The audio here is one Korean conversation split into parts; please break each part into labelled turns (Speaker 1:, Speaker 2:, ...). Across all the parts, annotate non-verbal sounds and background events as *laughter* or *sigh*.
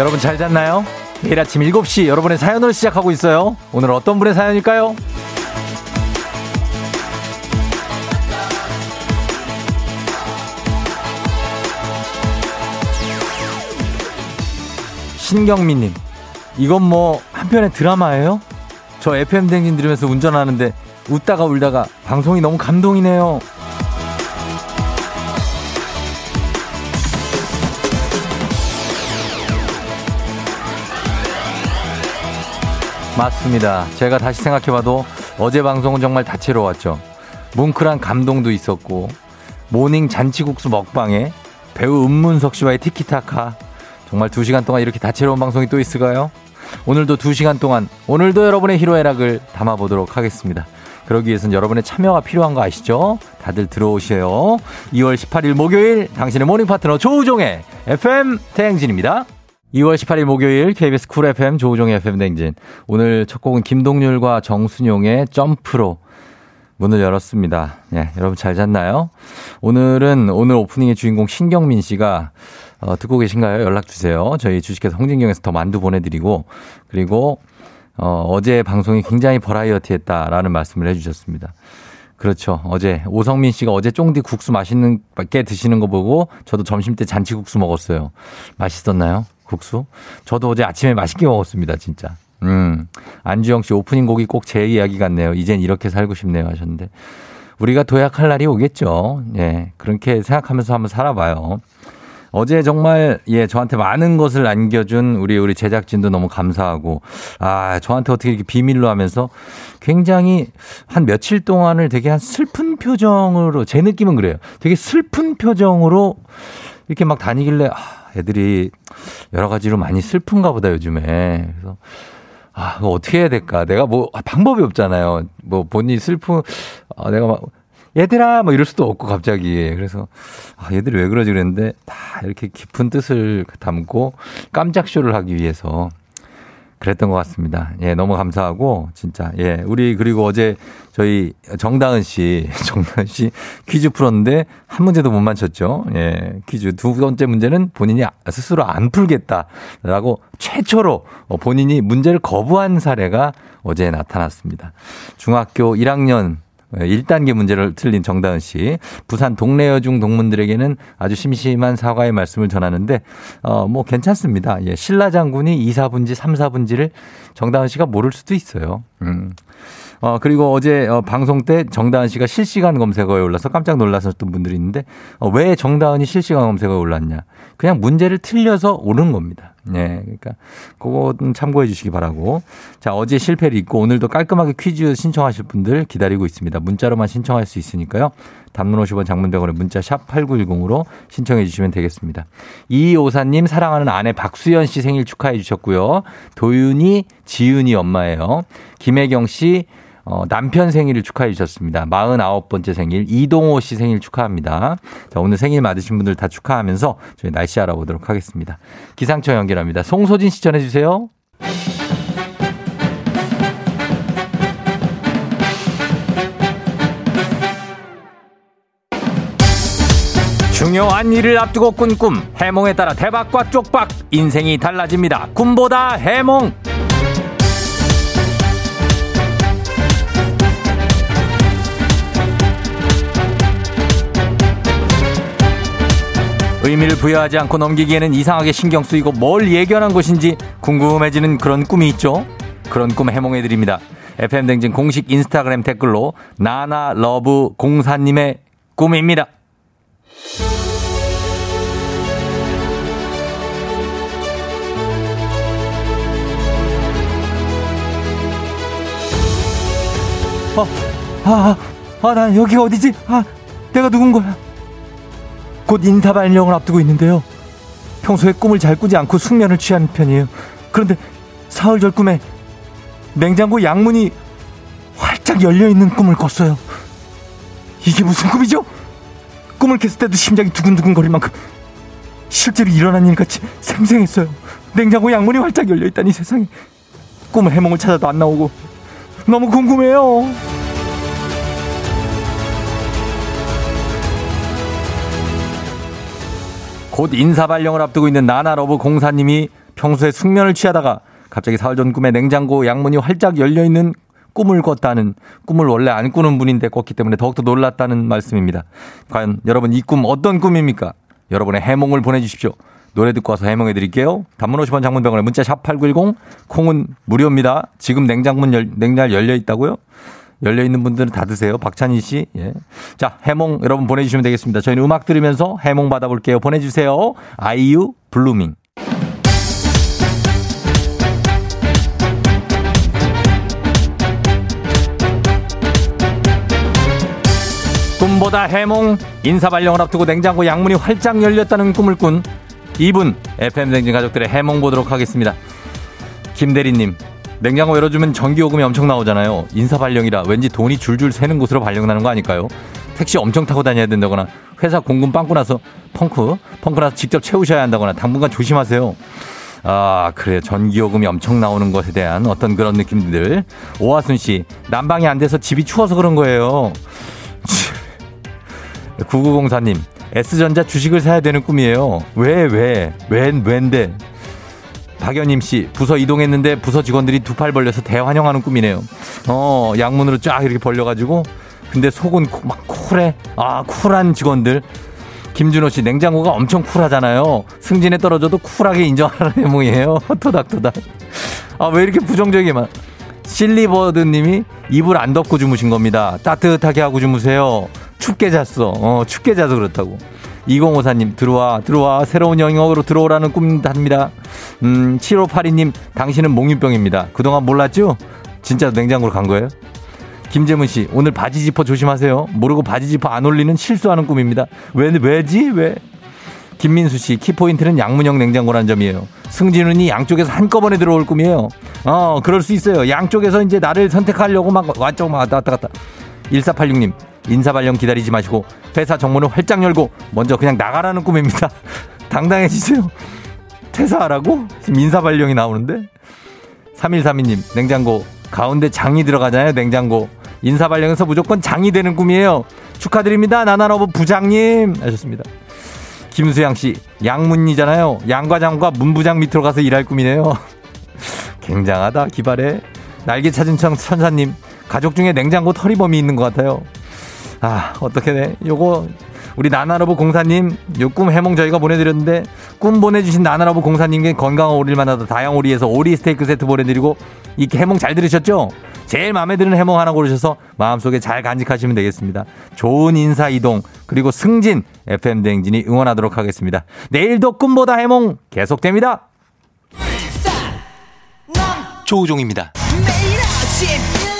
Speaker 1: 여러분 잘 잤나요? 매일 아침 7시 여러분의 사연을 시작하고 있어요. 오늘 어떤 분의 사연일까요? 신경미님, 이건 뭐 한편의 드라마예요? 저 FM 댕진 들으면서 운전하는데 웃다가 울다가 방송이 너무 감동이네요. 맞습니다. 제가 다시 생각해봐도 어제 방송은 정말 다채로웠죠. 뭉클한 감동도 있었고 모닝 잔치국수 먹방에 배우 음문석 씨와의 티키타카 정말 두 시간 동안 이렇게 다채로운 방송이 또 있을까요? 오늘도 두 시간 동안 오늘도 여러분의 희로애락을 담아보도록 하겠습니다. 그러기 위해서는 여러분의 참여가 필요한 거 아시죠? 다들 들어오세요. 2월 18일 목요일 당신의 모닝 파트너 조우종의 FM 대행진입니다. 2월 18일 목요일 KBS 쿨 FM 조우종의 FM 대행진. 오늘 첫 곡은 김동률과 정순용의 점프로 문을 열었습니다. 예, 여러분 잘 잤나요? 오늘은 오늘 오프닝의 주인공 신경민 씨가 어, 듣고 계신가요? 연락 주세요. 저희 주식회사 홍진경에서 더 만두 보내드리고 그리고 어, 어제 방송이 굉장히 버라이어티했다라는 말씀을 해주셨습니다. 그렇죠. 어제 오성민 씨가 어제 쫑디 국수 맛있는 게 드시는 거 보고 저도 점심 때 잔치국수 먹었어요. 맛있었나요? 국수? 저도 어제 아침에 맛있게 먹었습니다, 진짜. 음. 안주영 씨 오프닝 곡이 꼭 제 이야기 같네요. 이젠 이렇게 살고 싶네요 하셨는데 우리가 도약할 날이 오겠죠. 예. 그렇게 생각하면서 한번 살아봐요. 어제 정말 예 저한테 많은 것을 안겨준 우리 우리 제작진도 너무 감사하고 아 저한테 어떻게 이렇게 비밀로 하면서 굉장히 한 며칠 동안을 되게 한 슬픈 표정으로 제 느낌은 그래요. 되게 슬픈 표정으로 이렇게 막 다니길래 아, 애들이 여러 가지로 많이 슬픈가 보다 요즘에 그래서 아, 어떻게 해야 될까? 내가 뭐, 방법이 없잖아요. 뭐, 본인이 슬픈, 아, 내가 막, 얘들아! 뭐 이럴 수도 없고, 갑자기. 그래서, 아, 얘들이 왜 그러지 그랬는데, 다 이렇게 깊은 뜻을 담고 깜짝 쇼를 하기 위해서 그랬던 것 같습니다. 예, 너무 감사하고, 진짜. 예, 우리, 그리고 어제 저희 정다은 씨, *laughs* 정다은 씨 퀴즈 풀었는데 한 문제도 못 맞췄죠. 예, 퀴즈. 두 번째 문제는 본인이 스스로 안 풀겠다라고 최초로 본인이 문제를 거부한 사례가 어제 나타났습니다. 중학교 1학년 1단계 문제를 틀린 정다은 씨. 부산 동네 여중 동문들에게는 아주 심심한 사과의 말씀을 전하는데, 어, 뭐 괜찮습니다. 예, 신라 장군이 2, 4분지, 3, 4분지를 정다은 씨가 모를 수도 있어요. 음. 어, 그리고 어제 어, 방송 때 정다은 씨가 실시간 검색어에 올라서 깜짝 놀라셨던 분들이 있는데, 어, 왜 정다은이 실시간 검색어에 올랐냐. 그냥 문제를 틀려서 오른 겁니다. 네. 그러니까, 그거는 참고해 주시기 바라고. 자, 어제 실패를 잊고 오늘도 깔끔하게 퀴즈 신청하실 분들 기다리고 있습니다. 문자로만 신청할 수 있으니까요. 단문 50원 장문병원에 문자 샵 8910으로 신청해 주시면 되겠습니다. 이오사님 사랑하는 아내 박수연 씨 생일 축하해 주셨고요. 도윤이, 지윤이 엄마예요. 김혜경 씨, 어, 남편 생일을 축하해 주셨습니다. 49번째 생일 이동호 씨 생일 축하합니다. 자, 오늘 생일 맞으신 분들 다 축하하면서 저희 날씨 알아보도록 하겠습니다. 기상청 연결합니다. 송소진 씨 전해 주세요. 중요한 일을 앞두고 꾼 꿈, 해몽에 따라 대박과 쪽박, 인생이 달라집니다. 꿈보다 해몽! 의미를 부여하지 않고 넘기기에는 이상하게 신경 쓰이고 뭘 예견한 것인지 궁금해지는 그런 꿈이 있죠. 그런 꿈 해몽해드립니다. FM대행진 공식 인스타그램 댓글로 나나 러브 공사님의 꿈입니다. 어, 아, 아, 아, 난 여기 어디지? 아, 내가 누군 거야? 곧 인사 발령을 앞두고 있는데요. 평소에 꿈을 잘 꾸지 않고 숙면을 취하는 편이에요. 그런데 사흘절 꿈에 냉장고 양문이 활짝 열려 있는 꿈을 꿨어요. 이게 무슨 꿈이죠? 꿈을 깼을 때도 심장이 두근두근 거릴 만큼 실제로 일어난 일 같이 생생했어요. 냉장고 양문이 활짝 열려 있다니 세상에 꿈을 해몽을 찾아도 안 나오고 너무 궁금해요. 곧 인사 발령을 앞두고 있는 나나러브 공사님이 평소에 숙면을 취하다가 갑자기 사흘 전 꿈에 냉장고 양문이 활짝 열려 있는 꿈을 꿨다는 꿈을 원래 안 꾸는 분인데 꿨기 때문에 더욱더 놀랐다는 말씀입니다. 과연 여러분 이 꿈 어떤 꿈입니까? 여러분의 해몽을 보내주십시오. 노래 듣고 와서 해몽해 드릴게요. 단문 50원 장문 100원에 문자 샵 8910 콩은 무료입니다. 지금 냉장문 열, 냉장 열려 있다고요? 열려 있는 분들은 다 드세요. 박찬희 씨. 예. 자, 해몽 여러분 보내주시면 되겠습니다. 저희는 음악 들으면서 해몽 받아볼게요. 보내주세요. 아이유 블루밍. 꿈보다 해몽 인사 발령을 앞두고 냉장고 양문이 활짝 열렸다는 꿈을 꾼 이분 FM댕진 가족들의 해몽 보도록 하겠습니다. 김대리님 냉장고 열어주면 전기요금이 엄청 나오잖아요. 인사발령이라 왠지 돈이 줄줄 새는 곳으로 발령나는 거 아닐까요? 택시 엄청 타고 다녀야 된다거나 회사 공금 빵꾸 나서 펑크 펑크 나서 직접 채우셔야 한다거나 당분간 조심하세요. 아, 그래. 전기요금이 엄청 나오는 것에 대한 어떤 그런 느낌들. 오하순 씨, 난방이 안 돼서 집이 추워서 그런 거예요. 9904님, S전자 주식을 사야 되는 꿈이에요. 왜, 왜, 웬, 웬데. 박연임 씨, 부서 이동했는데 부서 직원들이 두 팔 벌려서 대환영하는 꿈이네요. 어, 양문으로 쫙 이렇게 벌려가지고. 근데 속은 막 쿨해. 아, 쿨한 직원들. 김준호 씨, 냉장고가 엄청 쿨하잖아요. 승진에 떨어져도 쿨하게 인정하는 해몽이에요. *laughs* 토닥토닥. 아, 왜 이렇게 부정적이만. 실리버드 님이 이불 안 덮고 주무신 겁니다. 따뜻하게 하고 주무세요. 춥게 잤어. 어, 춥게 자서 그렇다고. 2054님, 들어와, 들어와. 새로운 영역으로 들어오라는 꿈입니다. 음, 7582님, 당신은 몽유병입니다. 그동안 몰랐죠? 진짜 냉장고로 간 거예요? 김재문 씨, 오늘 바지 지퍼 조심하세요. 모르고 바지 지퍼 안 올리는 실수하는 꿈입니다. 왜, 왜지? 왜? 김민수 씨, 키포인트는 양문형 냉장고란 점이에요. 승진운이 양쪽에서 한꺼번에 들어올 꿈이에요. 어, 그럴 수 있어요. 양쪽에서 이제 나를 선택하려고 막 왔죠, 막 왔다 갔다. 1486님, 인사 발령 기다리지 마시고 회사 정문을 활짝 열고 먼저 그냥 나가라는 꿈입니다. *laughs* 당당해지세요. 퇴사하라고? 지금 인사 발령이 나오는데? 3132님, 냉장고. 가운데 장이 들어가잖아요, 냉장고. 인사 발령에서 무조건 장이 되는 꿈이에요. 축하드립니다, 나나러브 부장님. 하셨습니다. 김수양 씨, 양문이잖아요. 양과장과 문부장 밑으로 가서 일할 꿈이네요. *laughs* 굉장하다, 기발해. 날개 찾은 천사님, 가족 중에 냉장고 털이범이 있는 것 같아요. 아, 어떻게 돼? 요거, 우리 나나러브 공사님, 요 꿈 해몽 저희가 보내드렸는데, 꿈 보내주신 나나러브 공사님께 건강한 오리를 만나다 다양 오리에서 오리 스테이크 세트 보내드리고, 이 해몽 잘 들으셨죠? 제일 마음에 드는 해몽 하나 고르셔서 마음속에 잘 간직하시면 되겠습니다. 좋은 인사 이동, 그리고 승진, FM대행진이 응원하도록 하겠습니다. 내일도 꿈보다 해몽 계속됩니다. 조우종입니다.
Speaker 2: 매일 아침 7시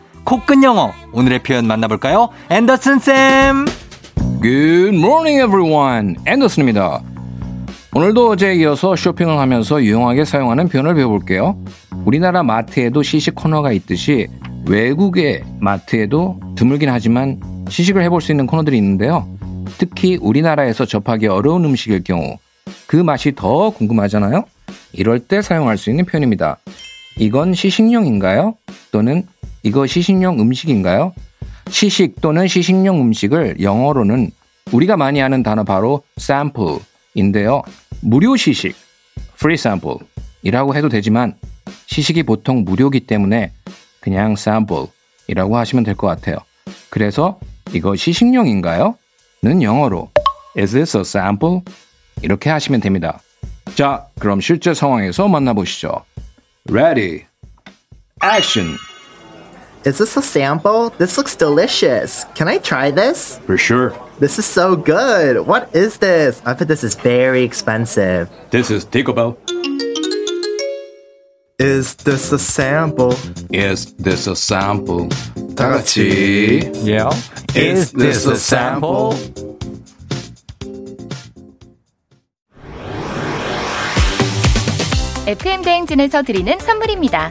Speaker 1: 코끝 영어 오늘의 표현 만나볼까요 앤더슨 쌤
Speaker 3: Good morning, everyone. 앤더슨입니다. 오늘도 어제에 이어서 쇼핑을 하면서 유용하게 사용하는 표현을 배워볼게요. 우리나라 마트에도 시식 코너가 있듯이 외국의 마트에도 드물긴 하지만 시식을 해볼 수 있는 코너들이 있는데요. 특히 우리나라에서 접하기 어려운 음식일 경우 그 맛이 더 궁금하잖아요. 이럴 때 사용할 수 있는 표현입니다. 이건 시식용인가요? 또는 이거 시식용 음식인가요? 시식 또는 시식용 음식을 영어로는 우리가 많이 하는 단어 바로 sample인데요. 무료 시식, free sample 이라고 해도 되지만 시식이 보통 무료기 때문에 그냥 sample 이라고 하시면 될 것 같아요. 그래서 이거 시식용인가요? 는 영어로 is this a sample? 이렇게 하시면 됩니다. 자, 그럼 실제 상황에서 만나보시죠. Ready, action.
Speaker 4: Is this a sample? This looks delicious. Can I try this?
Speaker 3: For sure.
Speaker 4: This is so good. What is this? I bet this is very expensive.
Speaker 3: This is Taco Bell.
Speaker 4: Is this a sample?
Speaker 3: Is this a sample? 다 같이.
Speaker 1: Yeah.
Speaker 3: Is this a sample?
Speaker 5: FM 대행진에서 드리는 선물입니다.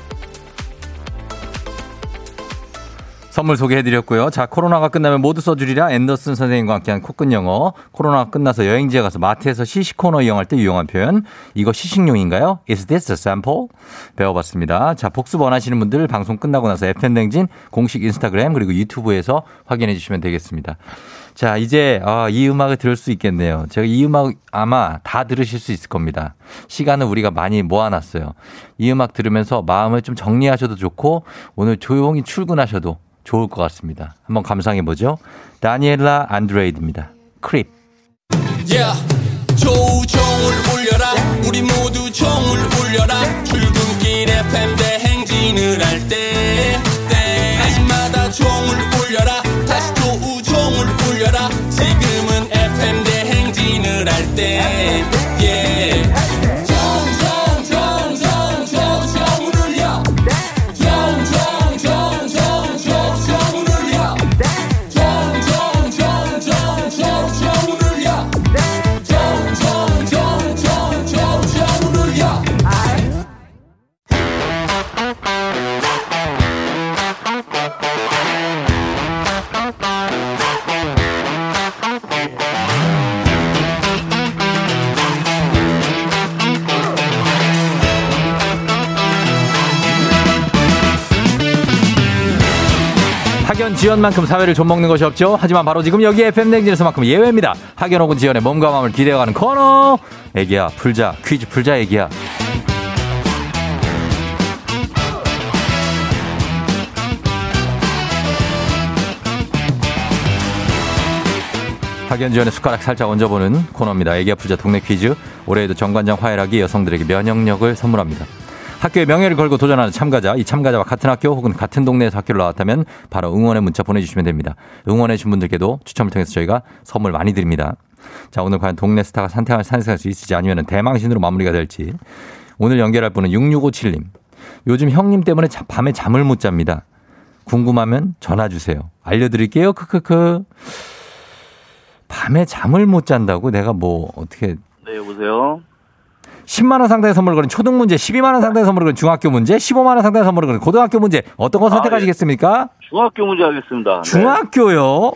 Speaker 1: 선물 소개해드렸고요. 자, 코로나가 끝나면 모두 써주리라 앤더슨 선생님과 함께한 코끝 영어. 코로나가 끝나서 여행지에 가서 마트에서 시식 코너 이용할 때 유용한 표현. 이거 시식용인가요? Is this a sample? 배워봤습니다. 자, 복습 원하시는 분들 방송 끝나고 나서 FN댕진 공식 인스타그램 그리고 유튜브에서 확인해 주시면 되겠습니다. 자, 이제 아, 이 음악을 들을 수 있겠네요. 제가 이 음악 아마 다 들으실 수 있을 겁니다. 시간을 우리가 많이 모아놨어요. 이 음악 들으면서 마음을 좀 정리하셔도 좋고 오늘 조용히 출근하셔도 좋을 것 같습니다. 한번 감상해 보죠. 다니엘라 안드레이드입니다. 크립.
Speaker 2: Yeah. 조종을 울려라 우리 모두 종을 울려라 출근길 FM 대행진을 할 때 때마다 종을 울려라 다시 조우종을 울려라 지금은 FM 대행진을 할때
Speaker 1: 지연만큼 사회를 좀먹는 것이 없죠. 하지만 바로 지금 여기 FM 냉진에서만큼 예외입니다. 학연 혹은 지연의 몸과 마음을 기대어가는 코너. 애기야 풀자 퀴즈 풀자 애기야. 학연 지연의 숟가락 살짝 얹어보는 코너입니다. 애기야 풀자 동네 퀴즈. 올해에도 정관장 화해락이 여성들에게 면역력을 선물합니다. 학교의 명예를 걸고 도전하는 참가자, 이 참가자와 같은 학교 혹은 같은 동네에서 학교를 나왔다면 바로 응원의 문자 보내주시면 됩니다. 응원해주신 분들께도 추첨을 통해서 저희가 선물 많이 드립니다. 자, 오늘 과연 동네 스타가 산책할, 산책할 수 있을지 아니면 대망신으로 마무리가 될지. 오늘 연결할 분은 6657님. 요즘 형님 때문에 자- 밤에 잠을 못 잡니다. 궁금하면 전화 주세요. 알려드릴게요. 크크크. 밤에 잠을 못 잔다고 내가 뭐 어떻게
Speaker 6: 네, 여보세요.
Speaker 1: 10만 원 상당의 선물을 거는 초등 문제, 12만 원 상당의 선물을 거는 중학교 문제, 15만 원 상당의 선물을 거는 고등학교 문제 어떤 거 선택하시겠습니까?
Speaker 6: 중학교 문제 하겠습니다. 네.
Speaker 1: 중학교요.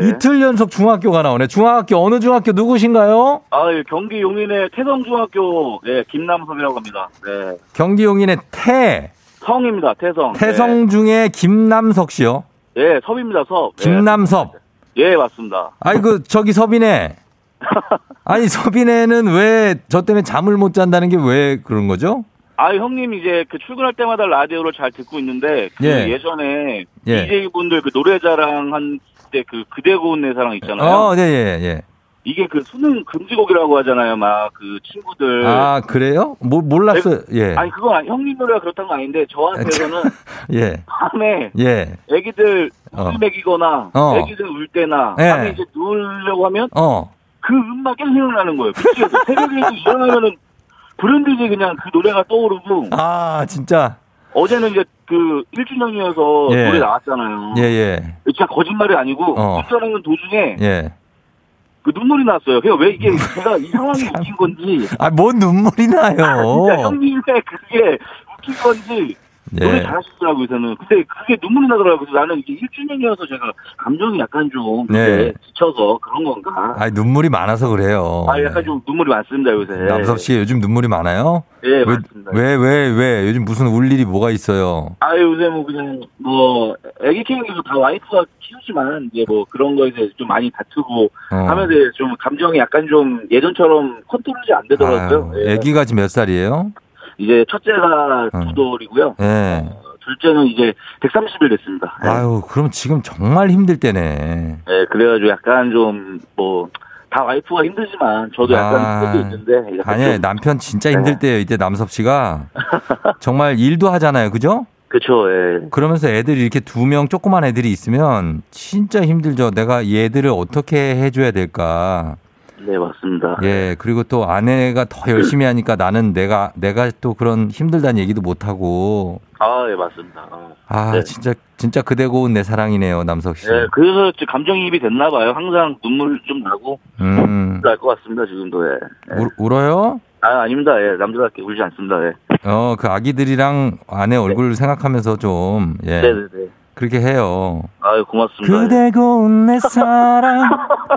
Speaker 6: 네.
Speaker 1: 이틀 연속 중학교가 나오네. 중학교 어느 중학교 누구신가요?
Speaker 6: 아, 예, 경기 용인의 태성중학교, 예, 김남섭이라고 합니다. 네.
Speaker 1: 경기 용인의 태
Speaker 6: 성입니다, 태성.
Speaker 1: 태성 중에 김남석 씨요.
Speaker 6: 네. 예, 섭입니다, 섭. 예.
Speaker 1: 김남섭.
Speaker 6: 예, 맞습니다.
Speaker 1: 아이고 저기 서빈애. *laughs* 아니 서빈애는 왜 저 때문에 잠을 못 잔다는 게 왜 그런 거죠?
Speaker 6: 아, 형님 이제 그 출근할 때마다 라디오를 잘 듣고 있는데 그
Speaker 1: 예.
Speaker 6: 예. 전에
Speaker 1: 예.
Speaker 6: DJ 분들 그 노래자랑 한 때 그 그대 고운 내 사랑 있잖아요.
Speaker 1: 어, 네, 예, 예.
Speaker 6: 이게 그 수능 금지곡이라고 하잖아요, 막 그 친구들.
Speaker 1: 아 그래요? 뭐 몰랐어요. 예,
Speaker 6: 아니 그건 아니, 형님 노래가 그렇다는 건 아닌데 저한테서는
Speaker 1: 예,
Speaker 6: 밤에
Speaker 1: 예.
Speaker 6: 애기들
Speaker 1: 어.
Speaker 6: 물 먹이거나
Speaker 1: 어.
Speaker 6: 애기들 울 때나
Speaker 1: 예.
Speaker 6: 밤에 이제 누우려고 하면
Speaker 1: 어,
Speaker 6: 그 음악 계속 생각나는 거예요. 미치겠어. 새벽에 일어나면은 브랜드지 그냥 그 노래가 떠오르고
Speaker 1: 아 진짜,
Speaker 6: 어제는 이제 그 1주년이어서
Speaker 1: 예.
Speaker 6: 노래 나왔잖아요.
Speaker 1: 예, 예,
Speaker 6: 진짜 거짓말이 아니고
Speaker 1: 어.
Speaker 6: 운전하는 도중에
Speaker 1: 예.
Speaker 6: 그 눈물이 났어요. 그냥 왜 이게 제가 이 상황이 *laughs* 웃긴 건지
Speaker 1: 아, 뭔 눈물이 나요?
Speaker 6: 진짜 형님의 그게 웃긴 건지 노래
Speaker 1: 예.
Speaker 6: 잘하시더라고요, 저는. 근데 그게 눈물이 나더라고요. 그래서 나는 이게 1주년이어서 제가 감정이 약간 좀
Speaker 1: 네.
Speaker 6: 지쳐서 그런 건가.
Speaker 1: 아, 눈물이 많아서 그래요.
Speaker 6: 아, 약간 좀 눈물이 많습니다, 요새.
Speaker 1: 남섭 씨 요즘 눈물이 많아요?
Speaker 6: 예,
Speaker 1: 왜,
Speaker 6: 맞습니다.
Speaker 1: 왜, 왜, 왜? 요즘 무슨 울 일이 뭐가 있어요?
Speaker 6: 아, 요새 뭐 그냥 뭐 애기 키우기도 다 와이프가 키우지만 이제 뭐 그런 거에 대해서 좀 많이 다투고
Speaker 1: 어.
Speaker 6: 하면서 좀 감정이 약간 좀 예전처럼 컨트롤이 안 되더라고요.
Speaker 1: 아유,
Speaker 6: 예.
Speaker 1: 애기가 지금 몇 살이에요?
Speaker 6: 이제 첫째가
Speaker 1: 어.
Speaker 6: 두 돌이고요.
Speaker 1: 예.
Speaker 6: 어, 둘째는 이제 130일 됐습니다. 예.
Speaker 1: 아유, 그럼 지금 정말 힘들 때네.
Speaker 6: 예, 그래가지고 약간 좀 뭐 다 와이프가 힘들지만 저도 약간
Speaker 1: 아,
Speaker 6: 힘들고 있는데 약간
Speaker 1: 아니,
Speaker 6: 좀-
Speaker 1: 남편 진짜 힘들
Speaker 6: 네.
Speaker 1: 때요. 이때 남섭 씨가 *laughs* 정말 일도 하잖아요. 그죠?
Speaker 6: 그쵸, 예.
Speaker 1: 그러면서 애들이 이렇게 두 명 조그만 애들이 있으면 진짜 힘들죠. 내가 얘들을 어떻게 해줘야 될까.
Speaker 6: 네, 맞습니다.
Speaker 1: 예, 그리고 또 아내가 더 열심히 하니까 나는 내가, 내가 또 그런 힘들다는 얘기도 못 하고.
Speaker 6: 아, 예, 맞습니다. 어.
Speaker 1: 아,
Speaker 6: 네.
Speaker 1: 진짜, 진짜 그대 고운 내 사랑이네요, 남석 씨.
Speaker 6: 예, 그래서 감정이입이 됐나 봐요. 항상 눈물 좀 나고
Speaker 1: 음,
Speaker 6: 날것 같습니다, 지금도. 예. 예.
Speaker 1: 울, 울어요?
Speaker 6: 아, 아닙니다. 예, 남자답게 울지 않습니다. 예.
Speaker 1: 어, 그 아기들이랑 아내 얼굴 생각하면서 좀, 예.
Speaker 6: 네, 네, 네.
Speaker 1: 그렇게 해요.
Speaker 6: 아유, 고맙습니다. 예.
Speaker 1: 그대 고운 내 사랑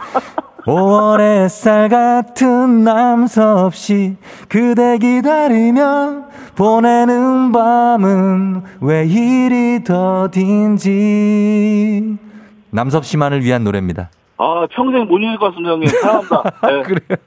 Speaker 1: *laughs* 5월 햇살 같은 남섭 씨 그대 기다리며 보내는 밤은 왜 이리 더딘지 남섭 씨만을 위한 노래입니다.
Speaker 6: 아, 평생 못 읽을 것 같습니다, 형님. 사랑합니다. 예. *laughs*
Speaker 1: 그래요.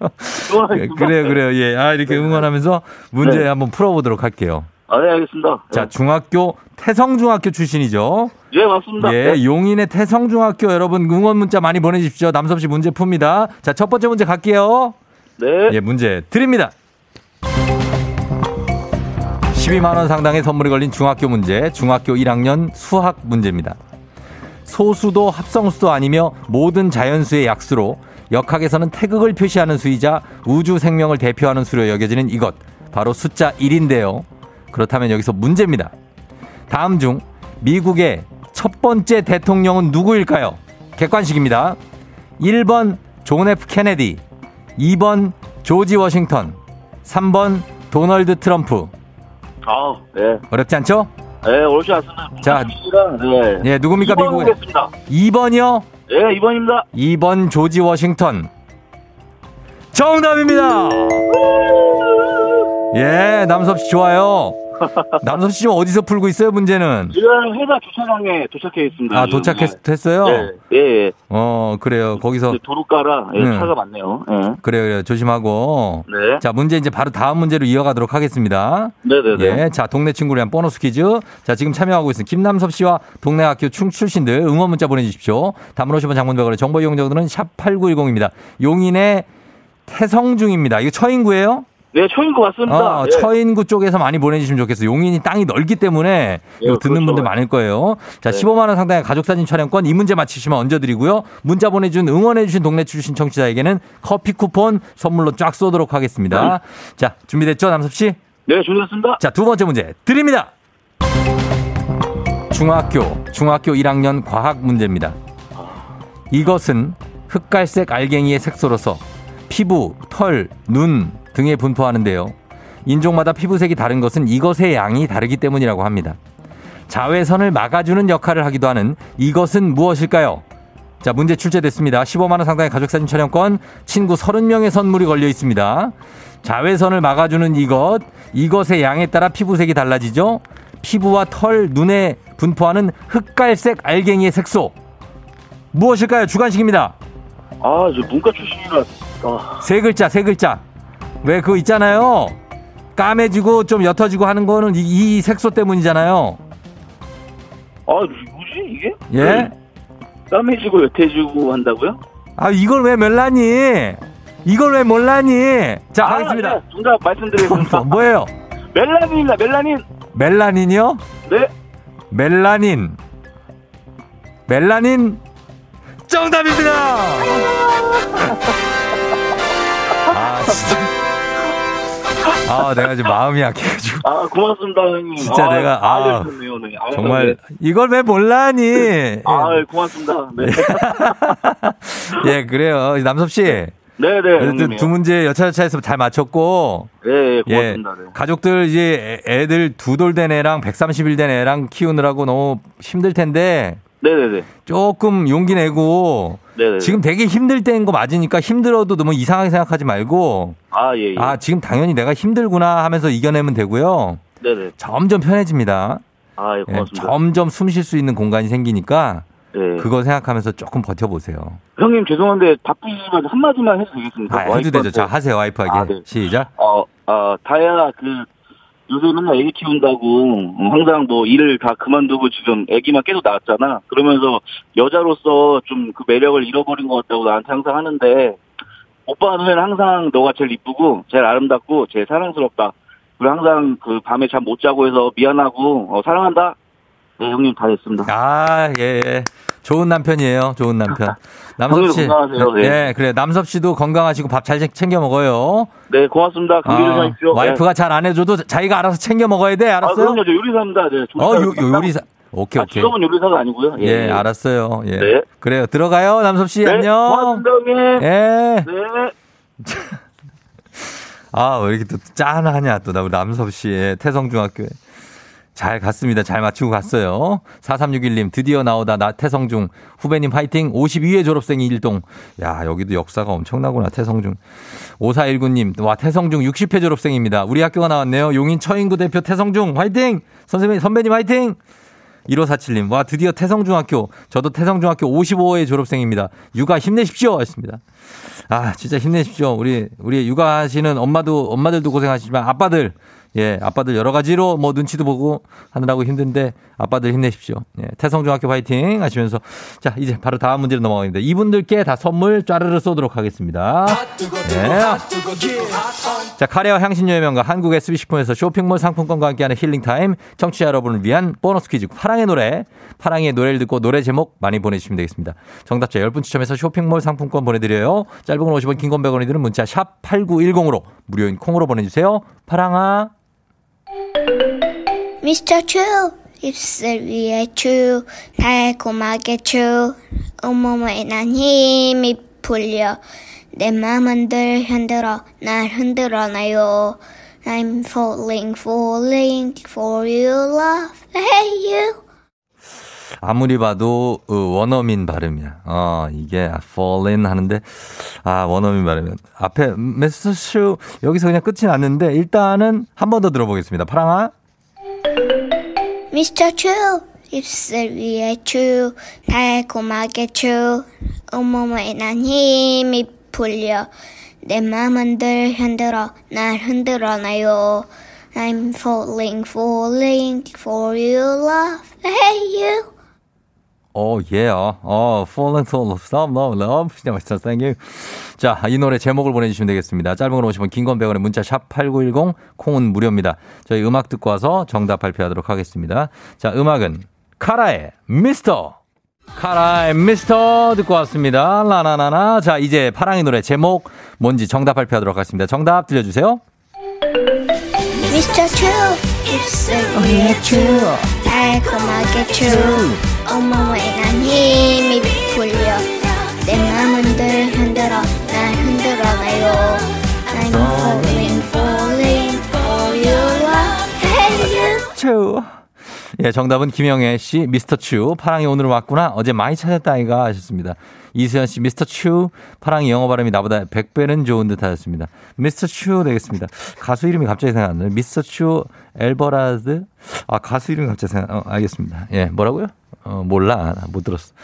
Speaker 6: 응원하겠습니다.
Speaker 1: 그래요, 그래요. 예. 아, 이렇게 응원하면서 문제
Speaker 6: 네.
Speaker 1: 한번 풀어보도록 할게요.
Speaker 6: 아, 네, 알겠습니다.
Speaker 1: 자, 중학교 태성중학교 출신이죠.
Speaker 6: 예, 맞습니다.
Speaker 1: 예,
Speaker 6: 네.
Speaker 1: 용인의 태성중학교 여러분 응원 문자 많이 보내주십시오. 남섭 씨 문제 풉니다. 자, 첫 번째 문제 갈게요.
Speaker 6: 네.
Speaker 1: 예, 문제 드립니다. 12만 원 상당의 선물이 걸린 중학교 문제, 중학교 1학년 수학 문제입니다. 소수도 합성수도 아니며 모든 자연수의 약수로 역학에서는 태극을 표시하는 수이자 우주 생명을 대표하는 수로 여겨지는 이것. 바로 숫자 1인데요. 그렇다면 여기서 문제입니다. 다음 중 미국의 첫 번째 대통령은 누구일까요? 객관식입니다. 1번 존 F 케네디, 2번 조지 워싱턴, 3번 도널드 트럼프.
Speaker 6: 아, 예.
Speaker 1: 어렵지 않죠?
Speaker 6: 예, 어렵지 않습니다.
Speaker 1: 자,
Speaker 6: 네.
Speaker 1: 예, 누굽니까, 미국의?
Speaker 6: 미국겠습니다
Speaker 1: 2번이요?
Speaker 6: 예, 2번입니다.
Speaker 1: 2번 조지 워싱턴. 정답입니다! 예, 남섭 씨 좋아요. 남섭 씨 지금 어디서 풀고 있어요, 문제는?
Speaker 6: 지금 회사 주차장에 도착해 있습니다.
Speaker 1: 아. 도착했어요?
Speaker 6: 예, 예, 예.
Speaker 1: 어, 그래요. 거기서.
Speaker 6: 그 도로가라 예,
Speaker 1: 네.
Speaker 6: 차가 많네요. 예.
Speaker 1: 그래요, 그래요. 조심하고.
Speaker 6: 네.
Speaker 1: 자, 문제 이제 바로 다음 문제로 이어가도록 하겠습니다.
Speaker 6: 네네네.
Speaker 1: 예, 자, 동네 친구를 위한 보너스 퀴즈. 자, 지금 참여하고 있는 김남섭 씨와 동네 학교 충 출신들 응원 문자 보내주십시오. 담은 50원 장문백원의 정보 이용자들은 샵 8910입니다. 용인의 태성 중입니다. 이거 처인구예요
Speaker 6: 네, 초인구 맞습니다.
Speaker 1: 어,
Speaker 6: 예.
Speaker 1: 처인구 쪽에서 많이 보내주시면 좋겠어요. 용인이 땅이 넓기 때문에
Speaker 6: 예,
Speaker 1: 듣는
Speaker 6: 그렇죠.
Speaker 1: 분들 많을 거예요. 자,
Speaker 6: 네.
Speaker 1: 15만 원 상당의 가족사진 촬영권 이 문제 맞히시면 얹어드리고요. 문자 보내준 응원해주신 동네 출신 청취자에게는 커피 쿠폰 선물로 쫙 쏘도록 하겠습니다. 자, 준비됐죠, 남섭 씨?
Speaker 6: 네, 준비했습니다.
Speaker 1: 자, 두 번째 문제 드립니다. 중학교, 중학교 1학년 과학 문제입니다. 이것은 흑갈색 알갱이의 색소로서 피부, 털, 눈 등에 분포하는데요. 인종마다 피부색이 다른 것은 이것의 양이 다르기 때문이라고 합니다. 자외선을 막아주는 역할을 하기도 하는 이것은 무엇일까요? 자, 문제 출제됐습니다. 15만원 상당의 가족사진 촬영권, 친구 30명의 선물이 걸려 있습니다. 자외선을 막아주는 이것, 이것의 양에 따라 피부색이 달라지죠? 피부와 털, 눈에 분포하는 흑갈색 알갱이의 색소. 무엇일까요? 주관식입니다.
Speaker 6: 아, 저 문과 출신이라, 아,
Speaker 1: 세 글자, 세 글자. 왜 그거 있잖아요. 까매지고 좀 옅어지고 하는 거는 이, 이 색소 때문이잖아요.
Speaker 6: 아, 뭐지, 이게?
Speaker 1: 예?
Speaker 6: 까매지고 옅해지고 한다고요?
Speaker 1: 아, 이걸 왜 몰라니? 이걸 왜 몰라니? 자, 가겠습니다.
Speaker 6: 아, 네, 정답 말씀드리겠습니다. *laughs*
Speaker 1: 뭐예요?
Speaker 6: 멜라닌이다, 멜라닌.
Speaker 1: 멜라닌이요?
Speaker 6: 네.
Speaker 1: 멜라닌. 멜라닌 정답입니다. *laughs* 아, 진짜. 아, 내가 지금 마음이 약해가지고.
Speaker 6: 아, 고맙습니다, 형님.
Speaker 1: 진짜
Speaker 6: 아,
Speaker 1: 내가, 아,
Speaker 6: 알려주셨네요, 네. 아,
Speaker 1: 정말,
Speaker 6: 네.
Speaker 1: 이걸 왜 몰라니?
Speaker 6: 아, 고맙습니다. 네. *laughs*
Speaker 1: 예, 그래요. 남섭 씨.
Speaker 6: 네네.
Speaker 1: 두 문제 여차여차해서 잘 맞췄고.
Speaker 6: 네, 예,
Speaker 1: 예.
Speaker 6: 고맙습니다. 네.
Speaker 1: 가족들 이제 애- 애들 두 돌 된 애랑 130일 된 애랑 키우느라고 너무 힘들 텐데
Speaker 6: 네네네.
Speaker 1: 조금 용기 내고
Speaker 6: 네네.
Speaker 1: 지금 되게 힘들 때인 거 맞으니까 힘들어도 너무 이상하게 생각하지 말고
Speaker 6: 아, 예, 예.
Speaker 1: 아, 지금 당연히 내가 힘들구나 하면서 이겨내면 되고요.
Speaker 6: 네네.
Speaker 1: 점점 편해집니다.
Speaker 6: 아, 예,
Speaker 1: 예,
Speaker 6: 고맙습니다.
Speaker 1: 점점 숨 쉴 수 있는 공간이 생기니까
Speaker 6: 네.
Speaker 1: 그거 생각하면서 조금 버텨보세요.
Speaker 6: 형님 죄송한데 바쁘시지만 한마디만 해도 되겠습니까?
Speaker 1: 아, 해도 되죠. 자. 하세요, 와이프하게.
Speaker 6: 아, 네.
Speaker 1: 시작.
Speaker 6: 어, 어, 다혜야, 그, 요새 맨날 애기 키운다고, 어, 항상 뭐 일을 다 그만두고 지금 애기만 계속 낳았잖아. 그러면서 여자로서 좀 그 매력을 잃어버린 것 같다고 나한테 항상 하는데, 오빠는 항상 너가 제일 이쁘고, 제일 아름답고, 제일 사랑스럽다. 그리고 항상 그 밤에 잠 못 자고 해서 미안하고, 어, 사랑한다. 네, 형님 다 됐습니다.
Speaker 1: 아, 예, 예. 좋은 남편이에요. 좋은 남편. *laughs* 남섭 씨. 네,
Speaker 6: 네.
Speaker 1: 그래. 남섭 씨도 건강하시고 밥 잘 챙겨 먹어요.
Speaker 6: 네, 고맙습니다. 감기
Speaker 1: 아,
Speaker 6: 조심하십시오. 네.
Speaker 1: 와이프가 잘 안 해줘도 자기가 알아서 챙겨 먹어야 돼.
Speaker 6: 아,
Speaker 1: 알았어요?
Speaker 6: 그럼요. 저 요리사입니다. 네,
Speaker 1: 어, 요. 요, 요리사. 오케이,
Speaker 6: 아,
Speaker 1: 오케이.
Speaker 6: 직업은 요리사가 아니고요.
Speaker 1: 예, 알았어요. 예.
Speaker 6: 네.
Speaker 1: 그래요. 들어가요, 남섭 씨.
Speaker 6: 네,
Speaker 1: 안녕.
Speaker 6: 고맙습니다, 형님.
Speaker 1: 예.
Speaker 6: 네. *laughs*
Speaker 1: 아, 왜 이렇게 또 짠하냐, 또, 나 우리 남섭 씨의 태성중학교에. 잘 갔습니다. 잘 맞추고 갔어요. 4361님, 드디어 나오다, 나 태성중. 후배님 파이팅. 52회 졸업생이 일동. 야, 여기도 역사가 엄청나구나, 태성중. 5419님, 와, 태성중 60회 졸업생입니다. 우리 학교가 나왔네요. 용인 처인구 대표 태성중, 화이팅! 선생님, 선배님 화이팅! 1547님, 와, 드디어 태성중학교. 저도 태성중학교 55회 졸업생입니다. 육아 힘내십시오. 하셨습니다. 아, 진짜 힘내십시오. 우리, 우리 육아하시는 엄마도, 엄마들도 고생하시지만 아빠들, 예, 아빠들 여러 가지로 뭐 눈치도 보고 하느라고 힘든데 아빠들 힘내십시오. 예, 태성중학교 파이팅 하시면서 자, 이제 바로 다음 문제로 넘어가겠습니다. 이분들께 다 선물 짜르르 쏘도록 하겠습니다. 예. 자, 카레와 향신료의 명가 한국 SB식품에서 쇼핑몰 상품권과 함께하는 힐링타임 청취자 여러분을 위한 보너스 퀴즈 파랑의 노래 파랑의 노래를 듣고 노래 제목 많이 보내주시면 되겠습니다. 정답자 10분 추첨해서 쇼핑몰 상품권 보내드려요. 짧은 건 50원 긴 건 100원이 드는 문자 샵 8910으로 무료인 콩으로 보내주세요. 파랑아
Speaker 7: Mr. True, 입술 위에 츄, 달콤하게 츄, 온몸에 난 힘이 풀려, 내맘 흔들 흔들어, 날 흔들어놔요. I'm falling, falling for you, love, hey you.
Speaker 1: 아무리 봐도 어, 원어민 발음이야. 어, 이게 fall in 하는데 아, 원어민 발음이야. 앞에 메스슈 여기서 그냥 끝이 났는데 일단은 한 번 더 들어보겠습니다. 파랑아
Speaker 7: Mr. True, 입술 위에 츄, 달콤하게 츄, 온몸에 난 힘이 풀려, 내맘 흔들 흔들어, 날 흔들어놔요. I'm falling, falling for you, love, hey you.
Speaker 1: 오, 예, 어, falling so love, love, love. 진짜 맛있어, thank you. 자, 이 노래 제목을 보내주시면 되겠습니다. 짧은 걸 오시면 긴건 100원에 문자 샵 8910, 콩은 무료입니다. 저희 음악 듣고 와서 정답 발표하도록 하겠습니다. 자, 음악은 카라의 미스터. 카라의 미스터 듣고 왔습니다. 라나나나. 자, 이제 파랑이 노래 제목 뭔지 정답 발표하도록 하겠습니다. 정답 들려주세요.
Speaker 7: Mr. True 입술 위에 true 달콤하게 true 온몸에 난 힘이 풀려 내 맘은 늘 흔들어 날 흔들어가요 I'm falling falling for you Hey you
Speaker 1: 추. 예, 정답은 김영애 씨, 미스터 추. 파랑이 오늘 왔구나. 어제 많이 찾았다, 아이가 하셨습니다. 이수연 씨, 미스터 추. 파랑이 영어 발음이 나보다 100배는 좋은 듯 하셨습니다. 미스터 추 되겠습니다. 가수 이름이 갑자기 생각 안 나요. 미스터 추 엘버라드? 아, 가수 이름이 갑자기 생각, 어, 알겠습니다. 예, 뭐라고요? 어, 몰라. 나못 들었어.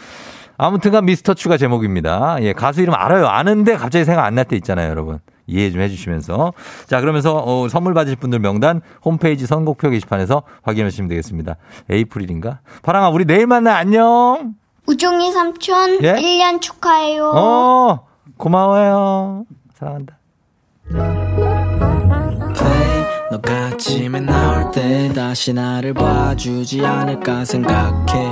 Speaker 1: 아무튼간 미스터 추가 제목입니다. 예, 가수 이름 알아요. 아는데 갑자기 생각 안 날 때 있잖아요, 여러분. 이해 좀 해주시면서. 자, 그러면서 어, 선물 받으실 분들 명단 홈페이지 선곡표 게시판에서 확인해 주시면 되겠습니다. 에이프릴인가? 파랑아, 우리 내일 만나. 안녕!
Speaker 7: 우종이 삼촌
Speaker 1: 예?
Speaker 7: 1년 축하해요
Speaker 1: 어, 고마워요. 사랑한다.
Speaker 8: 너가 아침에 나올 때 다시 나를 봐주지 않을까 생각해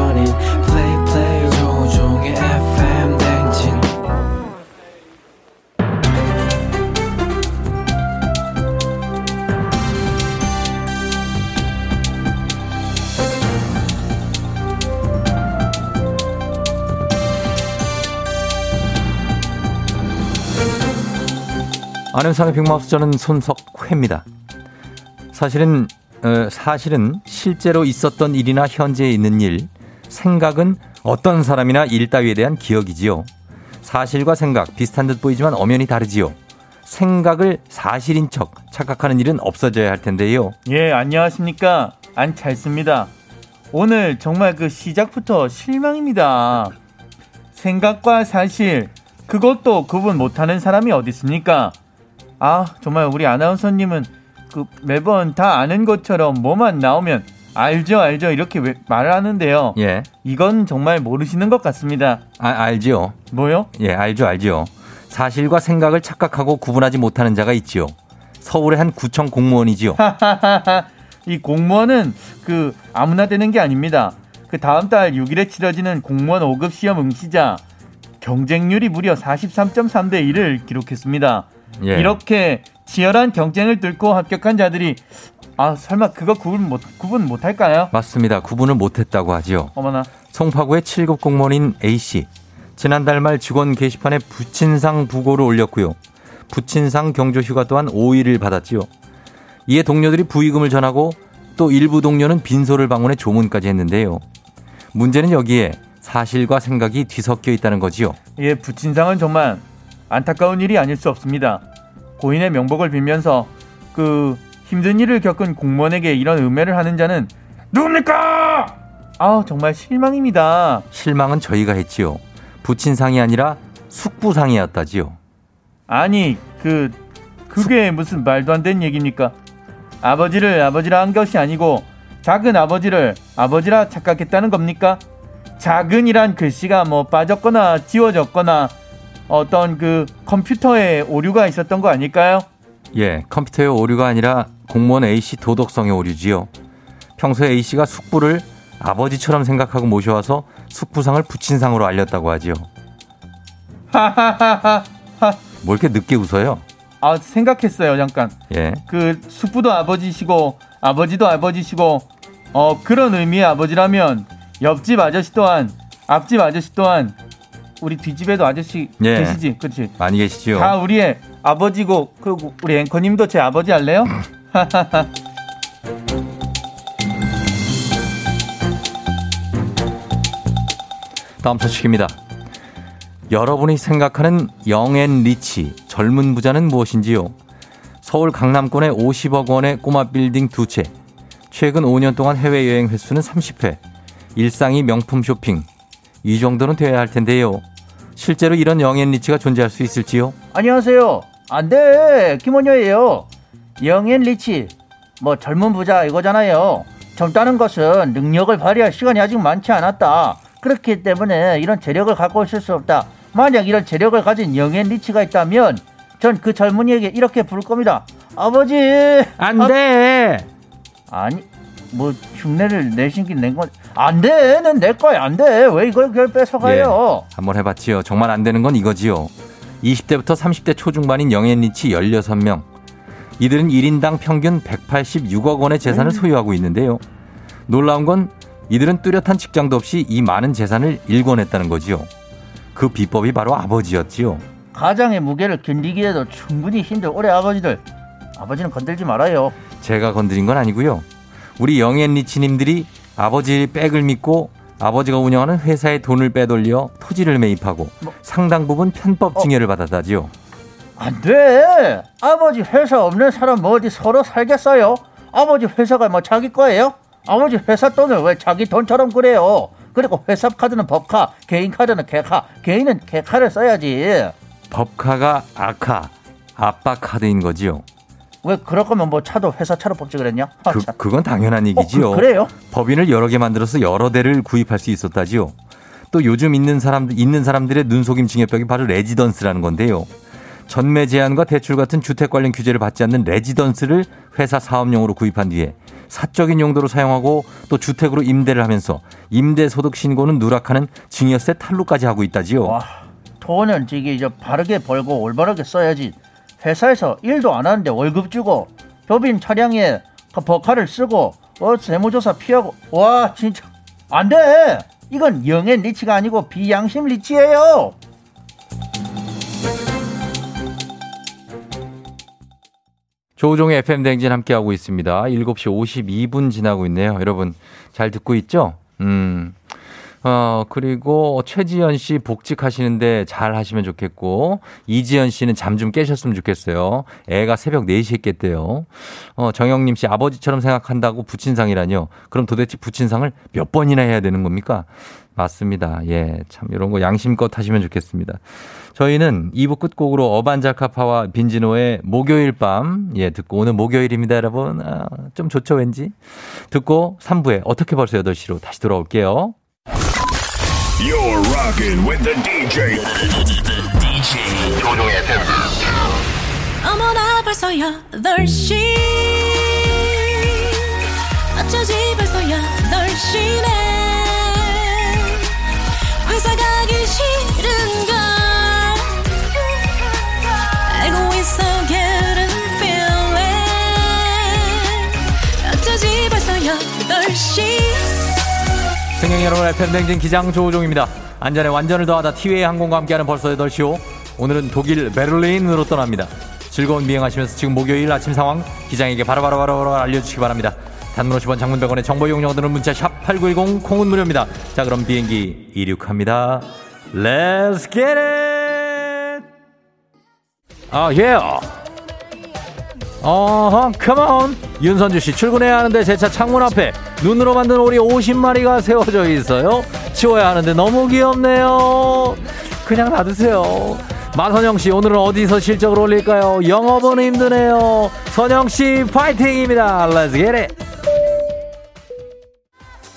Speaker 1: 안현상의 빅마우스 저는 손석회입니다. 사실은 어, 사실은 실제로 있었던 일이나 현재에 있는 일, 생각은 어떤 사람이나 일 따위에 대한 기억이지요. 사실과 생각 비슷한 듯 보이지만 엄연히 다르지요. 생각을 사실인 척 착각하는 일은 없어져야 할 텐데요.
Speaker 9: 예, 안녕하십니까. 안잘습니다. 오늘 정말 그 시작부터 실망입니다. 생각과 사실, 그것도 구분 못하는 사람이 어디 있습니까? 아, 정말 우리 아나운서님은 그 매번 다 아는 것처럼 뭐만 나오면 알죠, 알죠 이렇게 왜 말을 하는데요.
Speaker 1: 예,
Speaker 9: 이건 정말 모르시는 것 같습니다.
Speaker 1: 아, 알지요.
Speaker 9: 뭐요?
Speaker 1: 예, 알죠, 알죠. 사실과 생각을 착각하고 구분하지 못하는 자가 있지요. 서울의 한 구청 공무원이지요.
Speaker 9: 이 공무원은 그 아무나 되는 게 아닙니다. 그 다음 달 6일에 치러지는 공무원 5급 시험 응시자 경쟁률이 무려 43.3대 1을 기록했습니다.
Speaker 1: 예.
Speaker 9: 이렇게 치열한 경쟁을 뚫고 합격한 자들이 아 설마 그거 구분 못 구분 못 할까요?
Speaker 1: 맞습니다. 구분을 못 했다고 하지요.
Speaker 9: 어머나
Speaker 1: 송파구의 7급 공무원인 A씨. 지난달 말 직원 게시판에 부친상 부고를 올렸고요. 부친상 경조 휴가 또한 5일을 받았지요. 이에 동료들이 부의금을 전하고 또 일부 동료는 빈소를 방문해 조문까지 했는데요. 문제는 여기에 사실과 생각이 뒤섞여 있다는 거지요.
Speaker 9: 예 부친상은 정말 안타까운 일이 아닐 수 없습니다. 고인의 명복을 빌면서 그 힘든 일을 겪은 공무원에게 이런 음해를 하는 자는 누굽니까? 아 정말 실망입니다.
Speaker 1: 실망은 저희가 했지요. 부친상이 아니라 숙부상이었다지요.
Speaker 9: 아니 그 그게 무슨 말도 안 되는 얘기입니까? 아버지를 아버지라 한 것이 아니고 작은 아버지를 아버지라 착각했다는 겁니까? 작은이란 글씨가 뭐 빠졌거나 지워졌거나 어떤 그 컴퓨터에 오류가 있었던 거 아닐까요?
Speaker 1: 예, 컴퓨터의 오류가 아니라 공무원 A씨 도덕성의 오류지요. 평소에 A씨가 숙부를 아버지처럼 생각하고 모셔와서 숙부상을 부친상으로 알렸다고 하지요.
Speaker 9: 하하하하.
Speaker 1: 뭐 이렇게 늦게 웃어요?
Speaker 9: 아 생각했어요 잠깐.
Speaker 1: 예.
Speaker 9: 그 숙부도 아버지시고 아버지도 아버지시고 어 그런 의미의 아버지라면 옆집 아저씨 또한 앞집 아저씨 또한 우리 뒷집에도 아저씨
Speaker 1: 예.
Speaker 9: 계시지 그렇지
Speaker 1: 많이 계시죠?
Speaker 9: 다 우리의 아버지고 그리고 우리 앵커님도 제 아버지 할래요? *laughs*
Speaker 1: 다음 소식입니다. 여러분이 생각하는 young and rich 젊은 부자는 무엇인지요? 서울 강남권의 50억 원의 꼬마 빌딩 두 채. 최근 5년 동안 해외여행 횟수는 30회. 일상이 명품 쇼핑. 이 정도는 돼야 할 텐데요. 실제로 이런 young and rich가 존재할 수 있을지요?
Speaker 10: 안녕하세요. 안 돼. 김원효예요. Young and rich. 뭐 젊은 부자 이거잖아요. 젊다는 것은 능력을 발휘할 시간이 아직 많지 않았다. 그렇기 때문에 이런 재력을 갖고 있을 수 없다. 만약 이런 재력을 가진 young and rich가 있다면 전 그 젊은이에게 이렇게 부를 겁니다. 아버지.
Speaker 1: 안 돼.
Speaker 10: 아니 뭐 흉내를 내신긴 낸 건 안 돼. 는 내 거야. 안 돼. 왜 이걸 그걸 뺏어가요?
Speaker 1: 예, 한번 해봤지요. 정말 안 되는 건 이거지요. 20대부터 30대 초중반인 young and rich 16명. 이들은 1인당 평균 186억 원의 재산을 소유하고 있는데요. 놀라운 건 이들은 뚜렷한 직장도 없이 이 많은 재산을 일궈냈다는 거지요. 그 비법이 바로 아버지였지요.
Speaker 10: 가장의 무게를 견디기에도 충분히 힘들 오래 아버지들. 아버지는 건들지 말아요.
Speaker 1: 제가 건드린 건 아니고요. 우리 영앤 리치님들이 아버지 백을 믿고 아버지가 운영하는 회사에 돈을 빼돌려 토지를 매입하고 상당 부분 편법 증여를 받았다지요.
Speaker 10: 안 돼. 아버지 회사 없는 사람 뭐 어디 서로 살겠어요? 아버지 회사가 뭐 자기 거예요? 아버지 회사 돈을 왜 자기 돈처럼 그래요? 그리고 회사 카드는 법카, 개인 카드는 개카, 개인은 개카를 써야지.
Speaker 1: 법카가 아카, 아빠 카드인 거지요.
Speaker 10: 왜 그럴 거면 뭐 차도 회사 차로 뽑지 그랬냐? 아,
Speaker 1: 그,
Speaker 10: 참.
Speaker 1: 그건 당연한 얘기지요.
Speaker 10: 그- 그래요?
Speaker 1: 법인을 여러 개 만들어서 여러 대를 구입할 수 있었다지요. 또 요즘 있는 사람들 있는 사람들의 눈속임 징역벽이 바로 레지던스라는 건데요. 전매 제한과 대출 같은 주택 관련 규제를 받지 않는 레지던스를 회사 사업용으로 구입한 뒤에 사적인 용도로 사용하고 또 주택으로 임대를 하면서 임대 소득 신고는 누락하는 증여세 탈루까지 하고 있다지요.
Speaker 10: 와, 돈은 이게 이제 바르게 벌고 올바르게 써야지. 회사에서 일도 안 하는데 월급 주고 법인 차량에 그 버카를 쓰고 어 세무조사 피하고 와 진짜 안 돼. 이건 영의 리치가 아니고 비양심 리치예요.
Speaker 1: 조우종의 FM 대행진 함께하고 있습니다. 7시 52분 지나고 있네요. 여러분, 잘 듣고 있죠? 음. 어, 그리고 최지연 씨 복직하시는데 잘 하시면 좋겠고, 이지연 씨는 잠 좀 깨셨으면 좋겠어요. 애가 새벽 4시에 깼대요. 어, 정영님 씨 아버지처럼 생각한다고 부친상이라뇨. 그럼 도대체 부친상을 몇 번이나 해야 되는 겁니까? 맞습니다. 예. 참, 이런 거 양심껏 하시면 좋겠습니다. 저희는 2부 끝곡으로 어반자카파와 빈지노의 목요일 밤, 예, 듣고 오늘 목요일입니다, 여러분. 아, 좀 좋죠, 왠지? 듣고 3부에 어떻게 벌써 8시로 다시 돌아올게요.
Speaker 2: You're rocking with the DJ. DJ 조종의 FM.
Speaker 11: 어머나 벌써 8시 어쩌지 벌써 8시네 회사 가기 싫은걸 알고 있어 getting feeling 어쩌지 벌써 8시
Speaker 1: 승객 여러분의 팬댕진 기장 조우종입니다. 안전에 완전을 더하다 티웨이 항공과 함께하는 벌써 8시오. 오늘은 독일 베를린으로 떠납니다. 즐거운 비행하시면서 지금 목요일 아침 상황 기장에게 바로바로바로 알려주시기 바랍니다. 단문 50원 장문 100원의 정보 이용료들은 문자 샵 8910 콩은 무료입니다. 자 그럼 비행기 이륙합니다. Let's get it! 아, 예. 어허, 컴온. 윤선주 씨 출근해야 하는데 제 차 창문 앞에 눈으로 만든 오리 50마리가 세워져 있어요. 치워야 하는데 너무 귀엽네요. 그냥 놔두세요. 마선영 씨 오늘은 어디서 실적을 올릴까요? 영업은 힘드네요. 선영 씨 파이팅입니다. Let's get it.